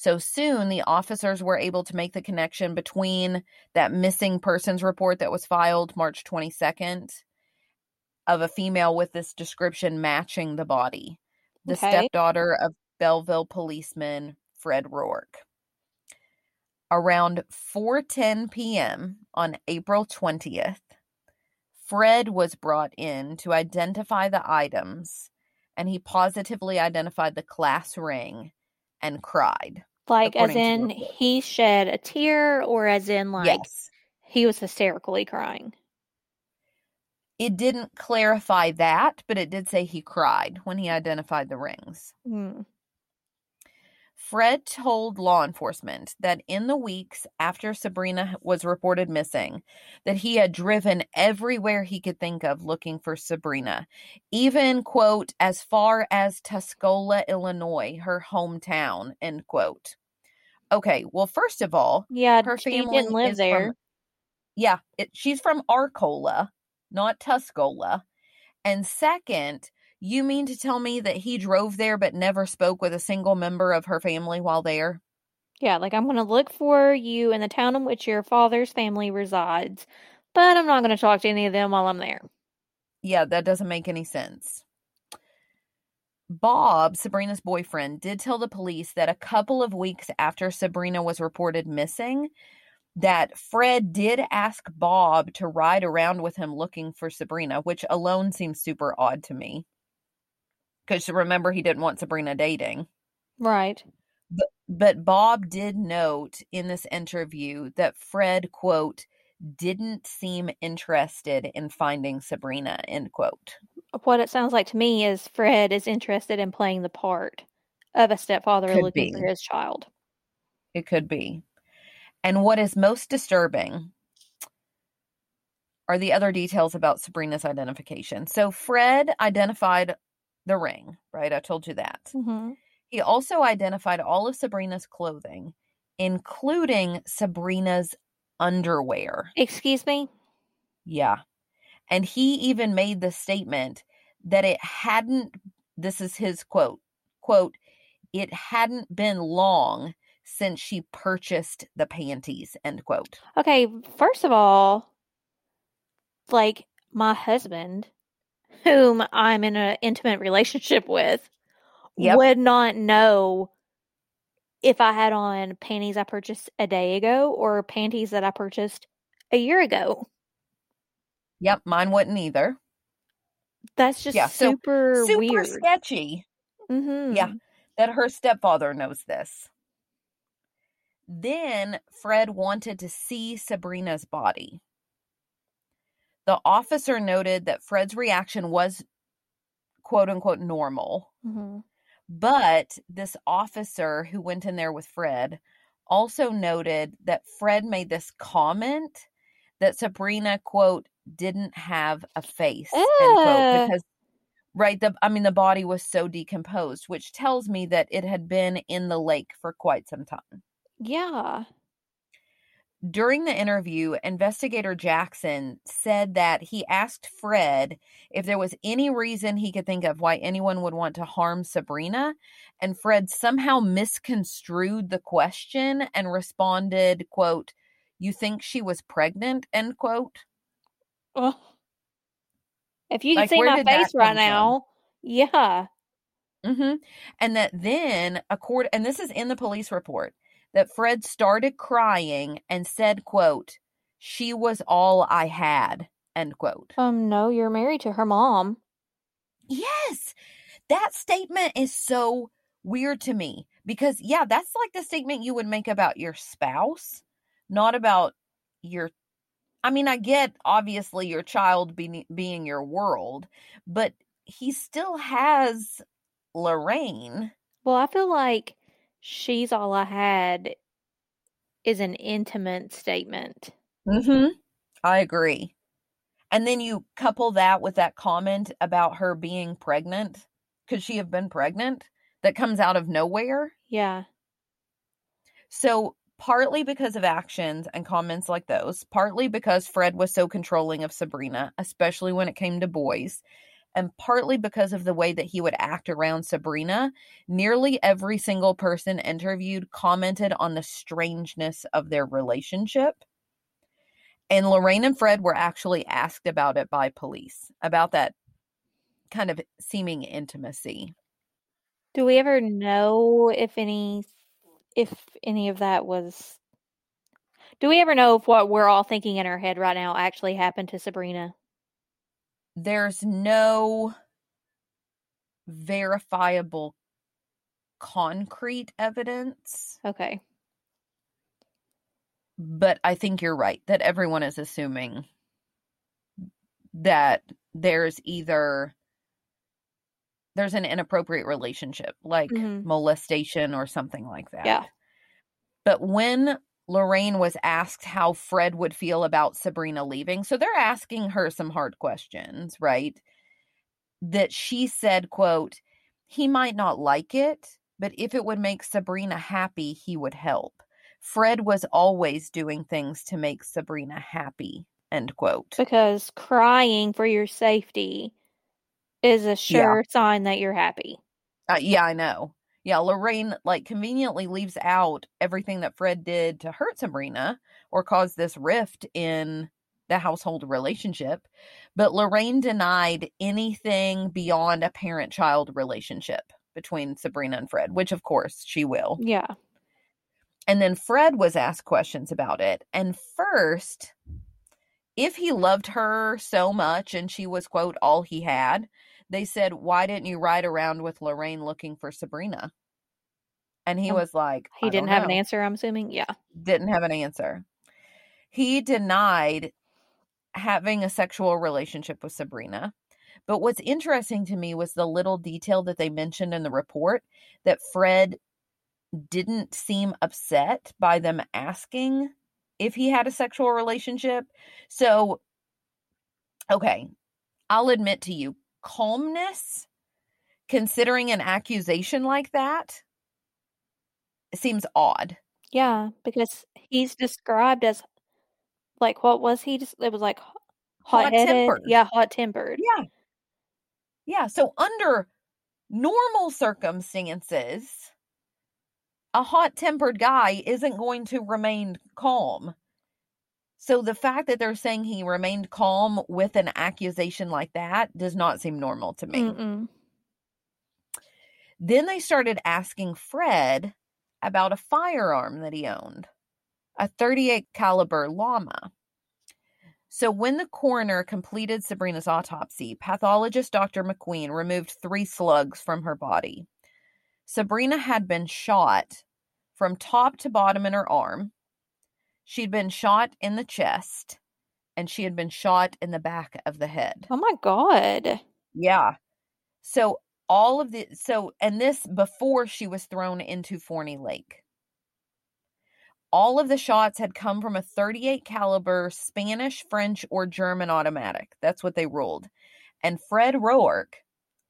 So soon the officers were able to make the connection between that missing persons report that was filed March 22nd of a female with this description matching the body, the Okay. stepdaughter of Belleville policeman Fred Roark. Around 4:10 p.m. on April 20th, Fred was brought in to identify the items and he positively identified the class ring and cried. Like, as in, he shed a tear, or as in, like, yes. he was hysterically crying. It didn't clarify that, but it did say he cried when he identified the rings. Mm. Fred told law enforcement that in the weeks after Sabrina was reported missing, that he had driven everywhere he could think of looking for Sabrina, even quote as far as Tuscola, Illinois, her hometown, end quote. Okay, well, first of all, Yeah, her she family didn't live there. From, yeah, it, she's from Arcola, not Tuscola. And second, you mean to tell me that he drove there but never spoke with a single member of her family while there? Yeah, like I'm going to look for you in the town in which your father's family resides, but I'm not going to talk to any of them while I'm there. Yeah, that doesn't make any sense. Bob, Sabrina's boyfriend, did tell the police that a couple of weeks after Sabrina was reported missing, that Fred did ask Bob to ride around with him looking for Sabrina, which alone seems super odd to me. Because remember, he didn't want Sabrina dating. Right. But, but Bob did note in this interview that Fred, quote, didn't seem interested in finding Sabrina, end quote. What it sounds like to me is Fred is interested in playing the part of a stepfather Could looking for his child. It could be. And what is most disturbing are the other details about Sabrina's identification. So Fred identified the ring, right? I told you that. hmm He also identified all of Sabrina's clothing, including Sabrina's underwear. Excuse me? Yeah. And he even made the statement that it hadn't, this is his quote, quote, it hadn't been long since she purchased the panties, end quote. Okay, first of all, like my husband, whom I'm in an intimate relationship with, Yep. would not know if I had on panties I purchased a day ago or panties that I purchased a year ago. Yep, mine wouldn't either. That's just Yeah, so super, Super weird. sketchy. hmm Yeah, that her stepfather knows this. Then Fred wanted to see Sabrina's body. The officer noted that Fred's reaction was quote unquote normal. hmm But this officer who went in there with Fred also noted that Fred made this comment that Sabrina, quote, didn't have a face, end quote, eh. because right the I mean the body was so decomposed, which tells me that it had been in the lake for quite some time. Yeah. During the interview, investigator Jackson said that he asked Fred if there was any reason he could think of why anyone would want to harm Sabrina, and Fred somehow misconstrued the question and responded, quote, "You think she was pregnant?" end quote. Ugh. If you can Like, see my face right come from? now, yeah. hmm And that then, accord, and this is in the police report, that Fred started crying and said, quote, "She was all I had," end quote. Um, no, you're married to her mom. Yes. That statement is so weird to me because, yeah, that's like the statement you would make about your spouse, not about your. I mean, I get obviously your child being, being your world, but he still has Lorraine. Well, I feel like she's all I had is an intimate statement. Mm-hmm. I agree. And then you couple that with that comment about her being pregnant. Could she have been pregnant? That comes out of nowhere. Yeah. So, partly because of actions and comments like those, partly because Fred was so controlling of Sabrina, especially when it came to boys, and partly because of the way that he would act around Sabrina, nearly every single person interviewed commented on the strangeness of their relationship. And Lorraine and Fred were actually asked about it by police, about that kind of seeming intimacy. Do we ever know if any if any of that was Do we ever know if what we're all thinking in our head right now actually happened to Sabrina? There's no verifiable concrete evidence, Okay. but I think you're right that everyone is assuming that there's either there's an inappropriate relationship like Mhm. molestation or something like that. Yeah. But when Lorraine was asked how Fred would feel about Sabrina leaving, so they're asking her some hard questions, right? That she said, quote, he might not like it, but if it would make Sabrina happy, he would help. Fred was always doing things to make Sabrina happy, end quote. Because crying for your safety is a sure sign that you're happy. Uh, yeah, I know. Yeah, Lorraine like conveniently leaves out everything that Fred did to hurt Sabrina or cause this rift in the household relationship. But Lorraine denied anything beyond a parent child relationship between Sabrina and Fred, which of course she will. Yeah. And then Fred was asked questions about it. And first, if he loved her so much and she was, quote, all he had, they said, Why didn't you ride around with Lorraine looking for Sabrina? And he Um, was like, He "I didn't have an answer, I'm assuming. Yeah. Didn't have an answer. He denied having a sexual relationship with Sabrina. But what's interesting to me was the little detail that they mentioned in the report that Fred didn't seem upset by them asking if he had a sexual relationship. So, okay, I'll admit to you, calmness, considering an accusation like that, seems odd. Yeah, because he's described as like what was he just it was like hot. Hot-tempered. Yeah, hot tempered. Yeah. Yeah. So, under normal circumstances, a hot tempered guy isn't going to remain calm. So, the fact that they're saying he remained calm with an accusation like that does not seem normal to me. Mm-mm. Then they started asking Fred about a firearm that he owned, a 38 caliber llama. So when the coroner completed Sabrina's autopsy, pathologist Dr. McQueen removed 3 slugs from her body. Sabrina had been shot from top to bottom in her arm. She'd been shot in the chest and she had been shot in the back of the head. Oh my God. Yeah. So all of the so and this before she was thrown into Forney Lake. All of the shots had come from a 38 caliber Spanish, French, or German automatic. That's what they ruled. And Fred Roark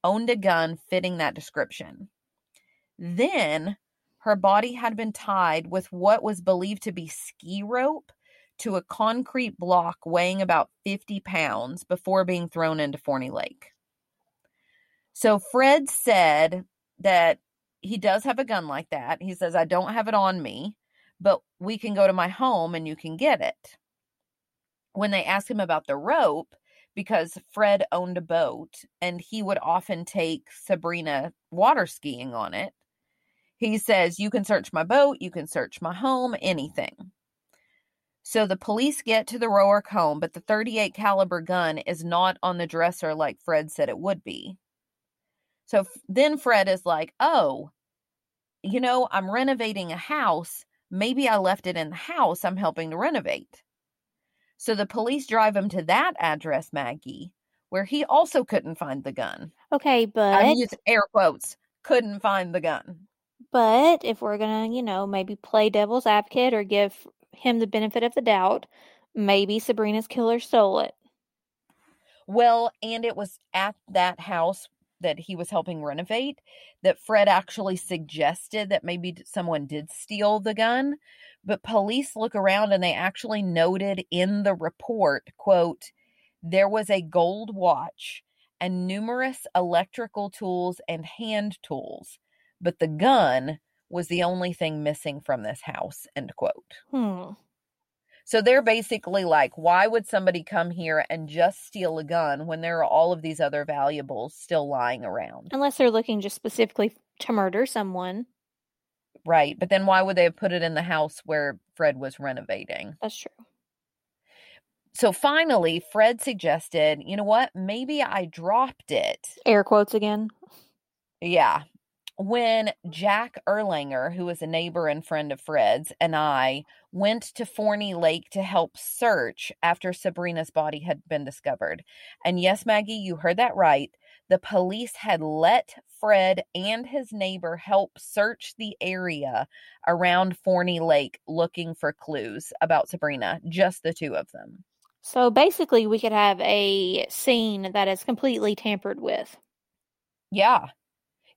owned a gun fitting that description. Then her body had been tied with what was believed to be ski rope to a concrete block weighing about 50 pounds before being thrown into Forney Lake. So Fred said that he does have a gun like that. He says, I don't have it on me, but we can go to my home and you can get it. When they asked him about the rope, because Fred owned a boat and he would often take Sabrina water skiing on it, he says, You can search my boat, you can search my home, anything. So the police get to the Roark home, but the 38 caliber gun is not on the dresser like Fred said it would be. So then Fred is like, "Oh, you know, I'm renovating a house. Maybe I left it in the house I'm helping to renovate." So the police drive him to that address, Maggie, where he also couldn't find the gun. Okay, but I use air quotes, couldn't find the gun. But if we're gonna, you know, maybe play devil's advocate or give him the benefit of the doubt, maybe Sabrina's killer stole it. Well, and it was at that house that he was helping renovate that Fred actually suggested that maybe someone did steal the gun. But police look around and they actually noted in the report, quote, there was a gold watch and numerous electrical tools and hand tools, but the gun was the only thing missing from this house, end quote. Hmm. So they're basically like, why would somebody come here and just steal a gun when there are all of these other valuables still lying around? Unless they're looking just specifically to murder someone. Right. But then why would they have put it in the house where Fred was renovating? That's true. So finally, Fred suggested, you know what? Maybe I dropped it. Air quotes again. Yeah when Jack Erlanger, who was a neighbor and friend of Fred's, and I went to Forney Lake to help search after Sabrina's body had been discovered. And yes, Maggie, you heard that right. The police had let Fred and his neighbor help search the area around Forney Lake looking for clues about Sabrina, just the two of them. So basically, we could have a scene that is completely tampered with. Yeah,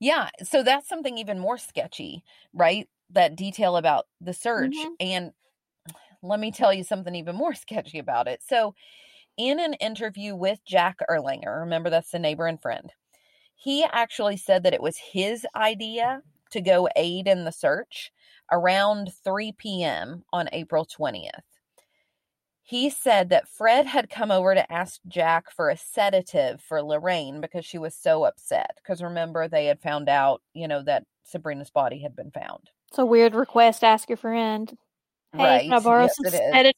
yeah, so that's something even more sketchy, right? That detail about the search. Mhm. And let me tell you something even more sketchy about it. So, in an interview with Jack Erlanger, remember that's the neighbor and friend, he actually said that it was his idea to go aid in the search around 3 p.m. on April 20th he said that Fred had come over to ask Jack for a sedative for Lorraine because she was so upset. Because remember, they had found out, you know, that Sabrina's body had been found. It's a weird request ask your friend. Hey, right. can I borrow yes, some sedative?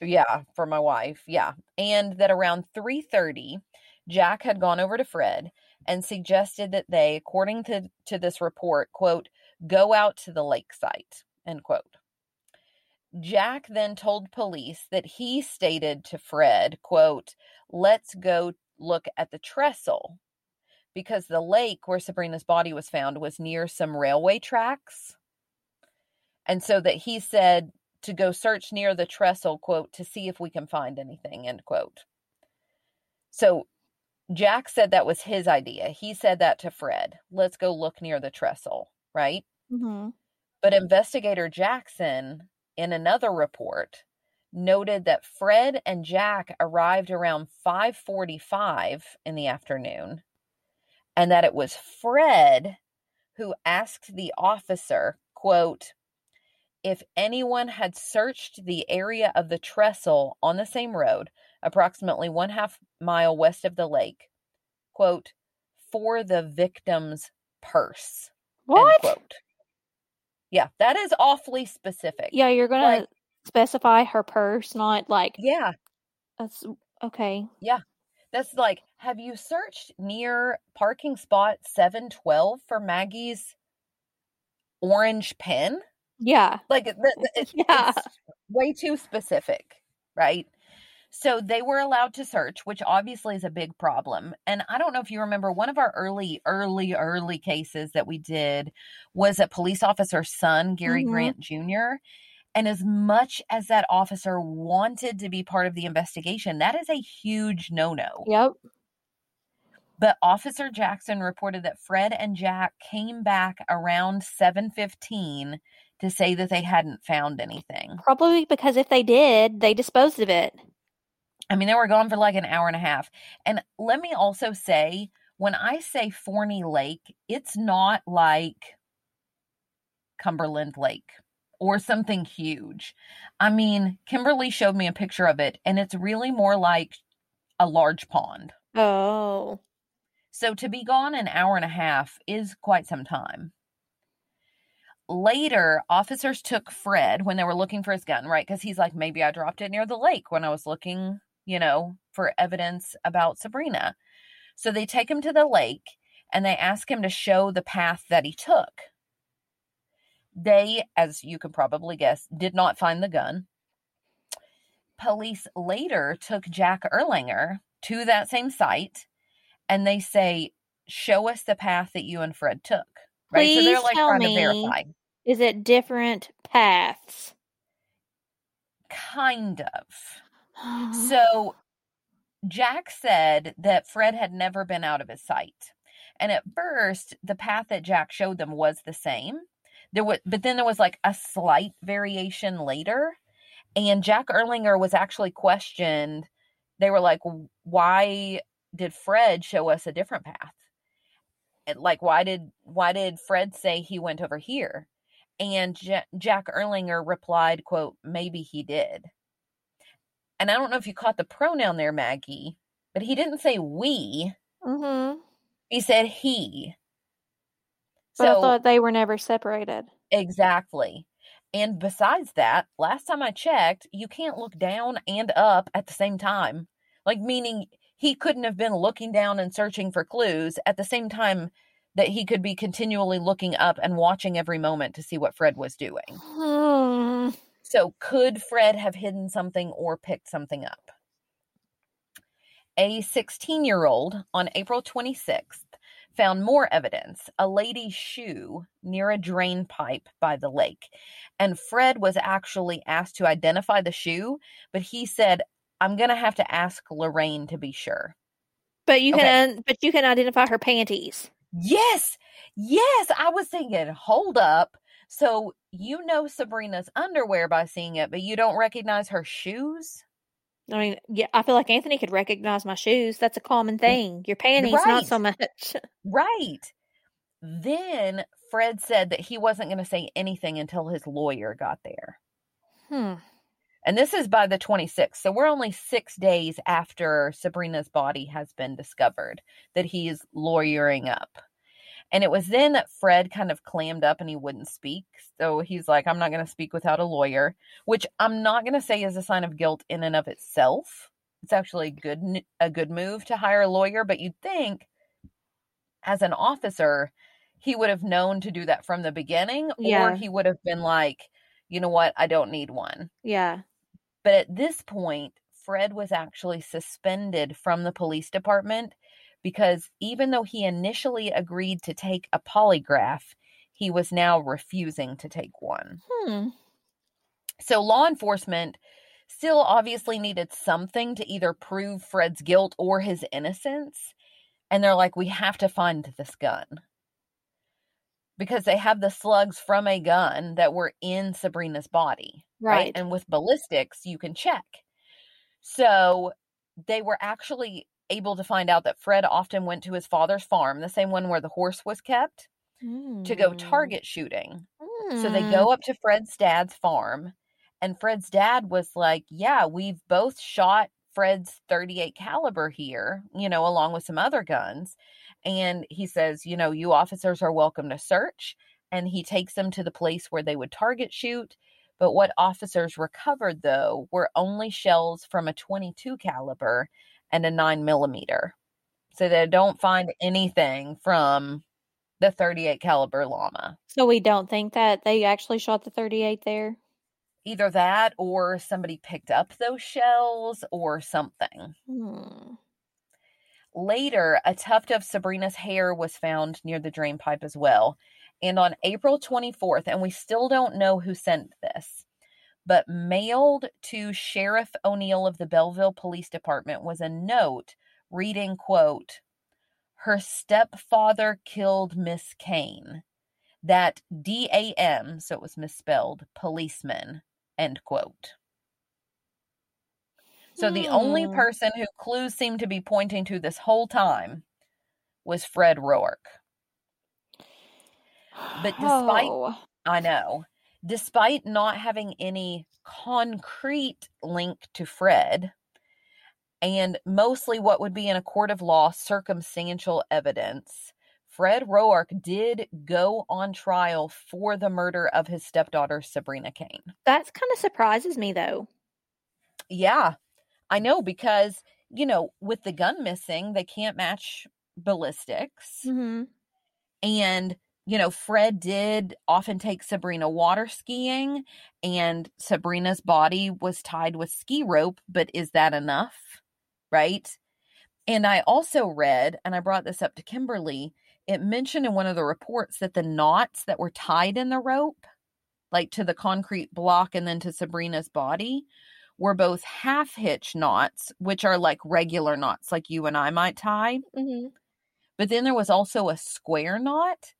Yeah, for my wife. Yeah. And that around 3:30, Jack had gone over to Fred and suggested that they, according to, to this report, quote, go out to the lake site, end quote. Jack then told police that he stated to Fred, quote, let's go look at the trestle because the lake where Sabrina's body was found was near some railway tracks. And so that he said to go search near the trestle, quote, to see if we can find anything, end quote. So Jack said that was his idea. He said that to Fred. Let's go look near the trestle, right? Mm-hmm. But investigator Jackson in another report noted that Fred and Jack arrived around 5:45 in the afternoon and that it was Fred who asked the officer, quote, if anyone had searched the area of the trestle on the same road, approximately one half mile west of the lake, quote, for the victim's purse. What? quote. Yeah, that is awfully specific. Yeah, you're gonna Like- specify her purse, not like Yeah, that's okay. Yeah, that's like, have you searched near parking spot 712 for Maggie's orange pen. Yeah. Like it, Yeah. it's way too specific, right? So they were allowed to search, which obviously is a big problem. And I don't know if you remember one of our early, early, early cases that we did was a police officer's son, Gary Mhm. Grant Jr. And as much as that officer wanted to be part of the investigation, that is a huge no no. Yep. But Officer Jackson reported that Fred and Jack came back around 7:15 to say that they hadn't found anything. Probably because if they did, they disposed of it. I mean, they were gone for like an hour and a half. And let me also say, when I say Forney Lake, it's not like Cumberland Lake or something huge. I mean, Kimberly showed me a picture of it, and it's really more like a large pond. Oh. So to be gone an hour and a half is quite some time. Later, officers took Fred when they were looking for his gun, right? Because he's like, maybe I dropped it near the lake when I was looking, you know, for evidence about Sabrina. So they take him to the lake and they ask him to show the path that he took. They, as you can probably guess, did not find the gun. Police later took Jack Erlanger to that same site and they say, Show us the path that you and Fred took. Right. so they're Please like trying me- to verify. Is it different paths? Kind of. Uh-huh. So Jack said that Fred had never been out of his sight. And at first, the path that Jack showed them was the same. There was but then there was like a slight variation later. And Jack Erlanger was actually questioned. They were like, why did Fred show us a different path? Like why did why did Fred say he went over here? And Ja- Jack Erlanger replied, quote, maybe he did. And I don't know if you caught the pronoun there, Maggie, but he didn't say we. mm-hmm. He said he. But I So thought they were never separated. exactly. And besides that, last time I checked, you can't look down and up at the same time. Like meaning he couldn't have been looking down and searching for clues at the same time that he could be continually looking up and watching every moment to see what Fred was doing. Hmm. So, could Fred have hidden something or picked something up? A 16 year old on April 26th found more evidence a lady's shoe near a drain pipe by the lake. And Fred was actually asked to identify the shoe, but he said, I'm going to have to ask Lorraine to be sure. But you Okay. can but you can identify her panties. Yes, yes. I was thinking, hold up. So, you know Sabrina's underwear by seeing it, but you don't recognize her shoes? I mean, yeah, I feel like Anthony could recognize my shoes. That's a common thing. Your panties, right. not so much. Right. Then Fred said that he wasn't going to say anything until his lawyer got there. Hmm. And this is by the 26th. So we're only six days after Sabrina's body has been discovered that he is lawyering up. And it was then that Fred kind of clammed up and he wouldn't speak. So he's like, I'm not going to speak without a lawyer, which I'm not going to say is a sign of guilt in and of itself. It's actually a good a good move to hire a lawyer, but you'd think as an officer, he would have known to do that from the beginning, Yeah. or he would have been like, you know what, I don't need one. Yeah. But at this point, Fred was actually suspended from the police department because even though he initially agreed to take a polygraph, he was now refusing to take one. Hmm. So law enforcement still obviously needed something to either prove Fred's guilt or his innocence. And they're like, we have to find this gun. Because they have the slugs from a gun that were in Sabrina's body. Right. And with ballistics, you can check. So they were actually able to find out that Fred often went to his father's farm, the same one where the horse was kept, to go Hmm. target shooting. So they Hmm. go up to Fred's dad's farm, and Fred's dad was like, "Yeah, we've both shot Fred's 38 caliber here, you know, along with some other guns." And he says, "You know, you officers are welcome to search." And he takes them to the place where they would target shoot. But what officers recovered though were only shells from a 22 caliber and a 9 millimeter. So they don't find anything from the 38 caliber llama. So we don't think that they actually shot the 38 there? Either that or somebody picked up those shells or something. Hmm. Later, a tuft of Sabrina's hair was found near the drain pipe as well. And on April 24th, and we still don't know who sent this, but mailed to Sheriff O'Neill of the Belleville Police Department was a note reading, quote, her stepfather killed Miss Cain. That D-A-M, so it was misspelled, policeman, end quote. So the only Hmm. person who clues seemed to be pointing to this whole time was Fred Roark. But despite Oh. I know, despite not having any concrete link to Fred, and mostly what would be in a court of law circumstantial evidence, Fred Roark did go on trial for the murder of his stepdaughter Sabrina Cain. That kind of surprises me though. Yeah, I know because, you know, with the gun missing, they can't match ballistics. Mm-hmm. And, you know, Fred did often take Sabrina water skiing, and Sabrina's body was tied with ski rope, but is that enough? Right. And I also read, and I brought this up to Kimberly, it mentioned in one of the reports that the knots that were tied in the rope, like to the concrete block and then to Sabrina's body, were both half hitch knots, which are like regular knots, like you and I might tie. Mm-hmm. But then there was also a square knot.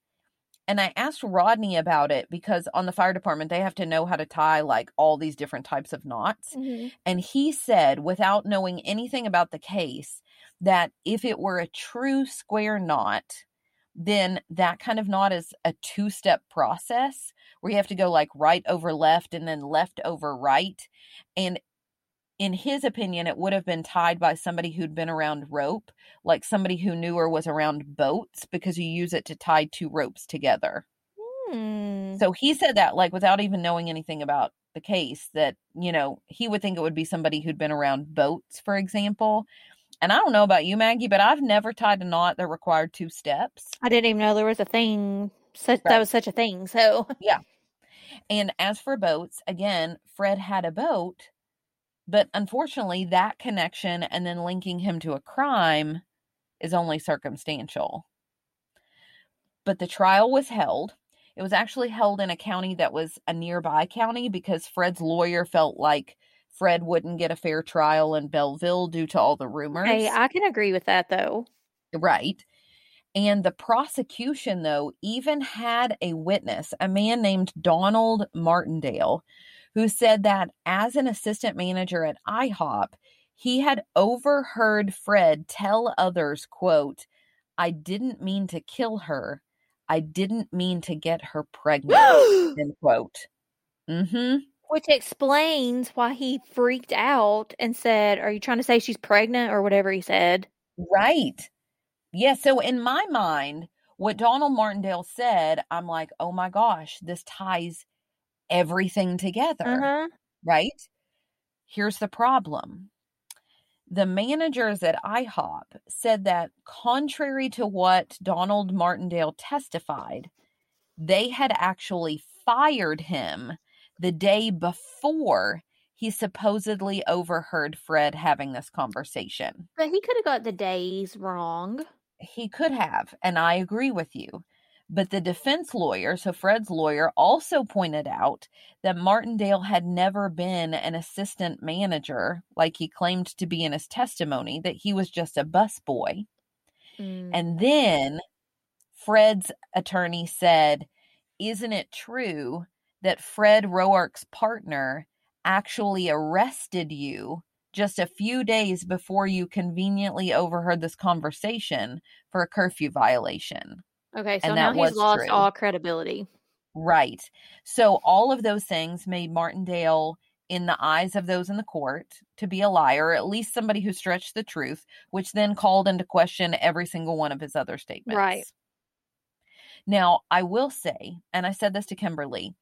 And I asked Rodney about it because on the fire department, they have to know how to tie like all these different types of knots. Mm-hmm. And he said, without knowing anything about the case, that if it were a true square knot, then that kind of knot is a two step process where you have to go like right over left and then left over right. And in his opinion, it would have been tied by somebody who'd been around rope, like somebody who knew or was around boats, because you use it to tie two ropes together. Hmm. So he said that, like, without even knowing anything about the case, that, you know, he would think it would be somebody who'd been around boats, for example. And I don't know about you, Maggie, but I've never tied a knot that required two steps. I didn't even know there was a thing such Right. that was such a thing. So yeah. And as for boats, again, Fred had a boat, but unfortunately, that connection and then linking him to a crime is only circumstantial. But the trial was held. It was actually held in a county that was a nearby county because Fred's lawyer felt like Fred wouldn't get a fair trial in Belleville due to all the rumors. hey, I can agree with that though. Right. And the prosecution, though, even had a witness, a man named Donald Martindale, who said that as an assistant manager at IHOP, he had overheard Fred tell others, quote, I didn't mean to kill her. I didn't mean to get her pregnant, end quote. Mm-hmm. Which explains why he freaked out and said, Are you trying to say she's pregnant or whatever he said? Right. Yeah. So in my mind, what Donald Martindale said, I'm like, oh my gosh, this ties everything together. Uh-huh. Right. Here's the problem. The managers at IHOP said that, contrary to what Donald Martindale testified, they had actually fired him the day before he supposedly overheard Fred having this conversation. But he could have got the days wrong. He could have, and I agree with you. But the defense lawyer, so Fred's lawyer, also pointed out that Martindale had never been an assistant manager like he claimed to be in his testimony, that he was just a busboy. Mm. And then Fred's attorney said, Isn't it true that Fred Roark's partner actually arrested you just a few days before you conveniently overheard this conversation for a curfew violation? Okay, so and now he's lost true. all credibility. Right. So all of those things made Martindale, in the eyes of those in the court, to be a liar, or at least somebody who stretched the truth, which then called into question every single one of his other statements. Right. Now, I will say, and I said this to Kimberly,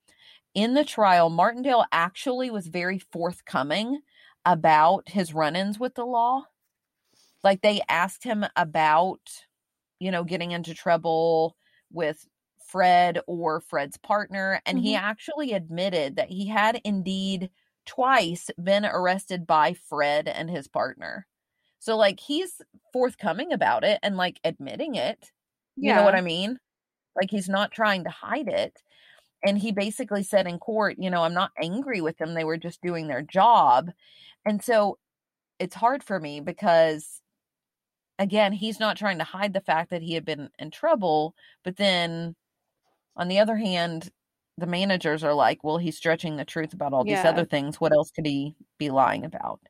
in the trial, Martindale actually was very forthcoming about his run ins with the law. Like they asked him about, you know, getting into trouble with Fred or Fred's partner. And he Mhm. actually admitted that he had indeed twice been arrested by Fred and his partner. So, like, he's forthcoming about it and like admitting it. You know what I mean? Like, he's not trying to hide it. And he basically said in court, you know, I'm not angry with them. They were just doing their job. And so it's hard for me because, again, he's not trying to hide the fact that he had been in trouble. But then on the other hand, the managers are like, well, he's stretching the truth about all these Yeah. other things. What else could he be lying about?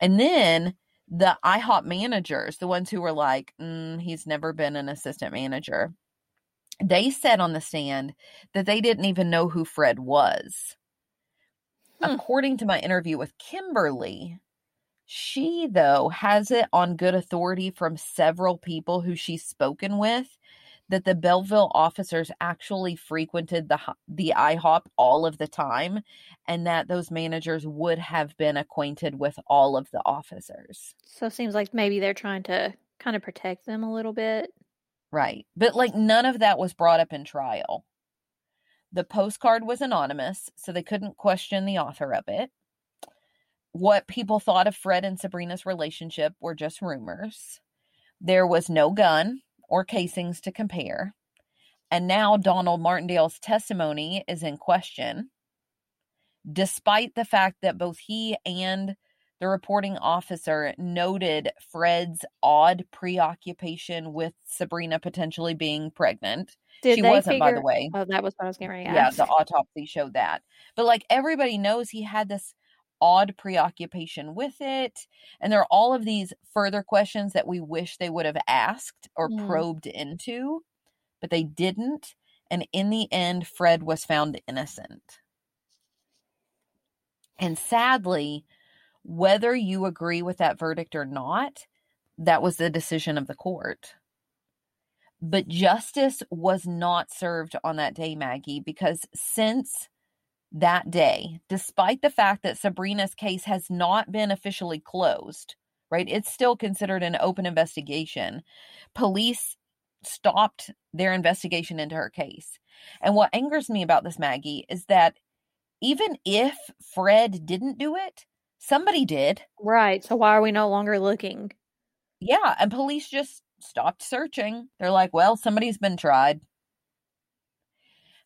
And then the IHOP managers, the ones who were like, mm, he's never been an assistant manager, they said on the stand that they didn't even know who Fred was. Hmm. According to my interview with Kimberly, she, though, has it on good authority from several people who she's spoken with that the Belleville officers actually frequented the the IHOP all of the time and that those managers would have been acquainted with all of the officers. So it seems like maybe they're trying to kind of protect them a little bit. Right. But like none of that was brought up in trial. The postcard was anonymous, so they couldn't question the author of it. What people thought of Fred and Sabrina's relationship were just rumors. There was no gun or casings to compare. And now Donald Martindale's testimony is in question, despite the fact that both he and the reporting officer noted Fred's odd preoccupation with Sabrina potentially being pregnant. Did she wasn't, by the way. Oh, that was what I was getting ready to Yeah, the autopsy showed that. But like everybody knows he had this odd preoccupation with it. And there are all of these further questions that we wish they would have asked or Mm. probed into, but they didn't. And in the end, Fred was found innocent. And sadly, whether you agree with that verdict or not, that was the decision of the court. But justice was not served on that day, Maggie, because since that day, despite the fact that Sabrina's case has not been officially closed, right? It's still considered an open investigation. Police stopped their investigation into her case. And what angers me about this, Maggie, is that even if Fred didn't do it, somebody did. Right. So why are we no longer looking? Yeah, and police just stopped searching. They're like, well, somebody's been tried.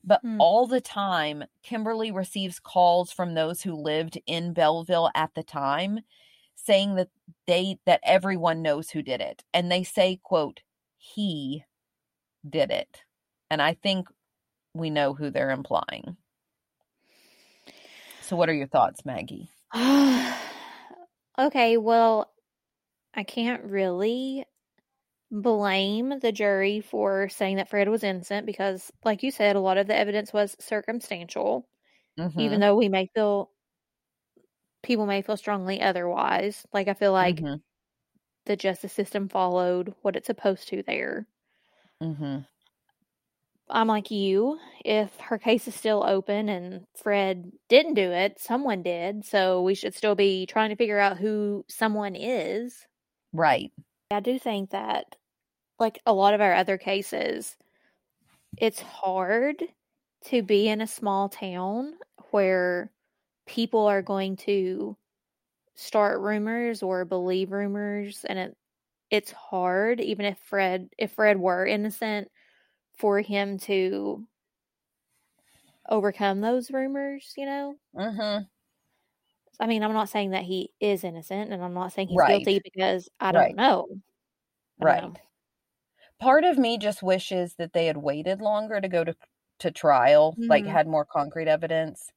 But Hmm. all the time, Kimberly receives calls from those who lived in Belleville at the time saying that they that everyone knows who did it. And they say, quote, he did it. And I think we know who they're implying. So what are your thoughts, Maggie? okay, well, I can't really blame the jury for saying that Fred was innocent because, like you said, a lot of the evidence was circumstantial, Mhm, even though we may feel people may feel strongly otherwise. Like, I feel like mhm, the justice system followed what it's supposed to there. mhm. I'm like you. If her case is still open and Fred didn't do it, someone did. So we should still be trying to figure out who someone is. Right. I do think that, like a lot of our other cases, it's hard to be in a small town where people are going to start rumors or believe rumors and it it's hard even if Fred if Fred were innocent for him to overcome those rumors, you know? Mhm. I mean, I'm not saying that he is innocent and I'm not saying he's Right. guilty because I don't Right. know. I don't Right. know. Part of me just wishes that they had waited longer to go to to trial, like Mhm. had more concrete evidence.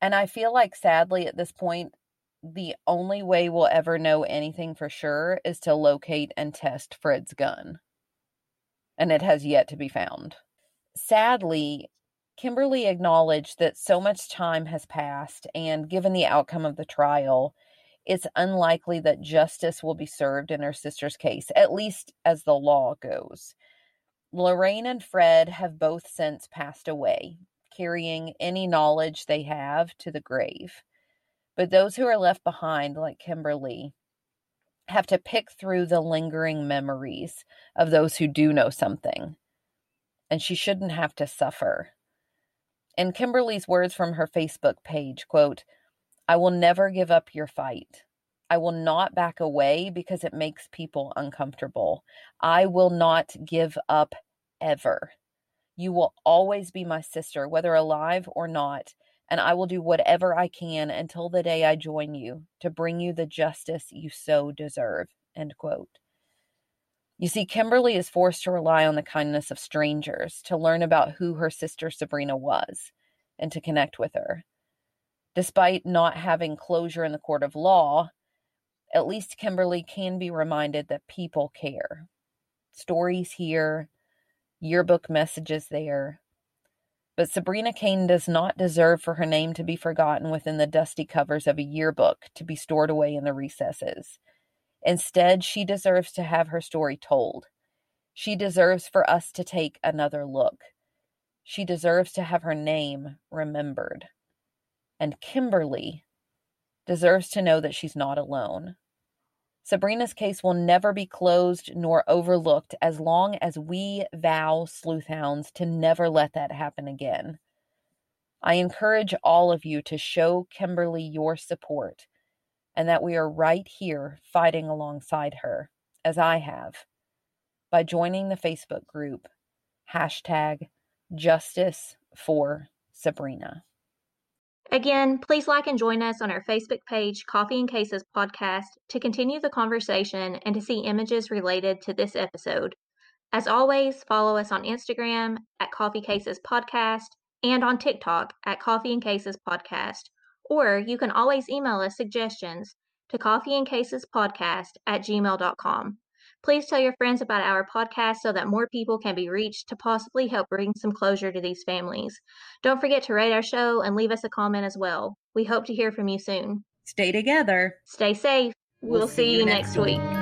And I feel like sadly at this point the only way we'll ever know anything for sure is to locate and test Fred's gun. And it has yet to be found. Sadly, Kimberly acknowledged that so much time has passed and given the outcome of the trial, it's unlikely that justice will be served in her sister's case, at least as the law goes. Lorraine and Fred have both since passed away, carrying any knowledge they have to the grave. But those who are left behind, like Kimberly, have to pick through the lingering memories of those who do know something. and she shouldn't have to suffer. In Kimberly's words from her Facebook page, quote, I will never give up your fight. I will not back away because it makes people uncomfortable. I will not give up ever. You will always be my sister, whether alive or not, and I will do whatever I can until the day I join you to bring you the justice you so deserve. End quote. You see, Kimberly is forced to rely on the kindness of strangers to learn about who her sister Sabrina was and to connect with her. Despite not having closure in the court of law, at least Kimberly can be reminded that people care. Stories here, yearbook messages there. But Sabrina Cain does not deserve for her name to be forgotten within the dusty covers of a yearbook to be stored away in the recesses. Instead, she deserves to have her story told. She deserves for us to take another look. She deserves to have her name remembered. And Kimberly deserves to know that she's not alone. Sabrina's case will never be closed nor overlooked as long as we vow, sleuthhounds, to never let that happen again. I encourage all of you to show Kimberly your support and that we are right here fighting alongside her, as I have, by joining the Facebook group hashtag Justice for Sabrina. Again, please like and join us on our Facebook page, Coffee and Cases Podcast, to continue the conversation and to see images related to this episode. As always, follow us on Instagram at Coffee Cases Podcast and on TikTok at Coffee and Cases Podcast. Or you can always email us suggestions to coffeeandcasespodcast at gmail.com. Please tell your friends about our podcast so that more people can be reached to possibly help bring some closure to these families. Don't forget to rate our show and leave us a comment as well. We hope to hear from you soon. Stay together. Stay safe. We'll, we'll see, see, you next week. week.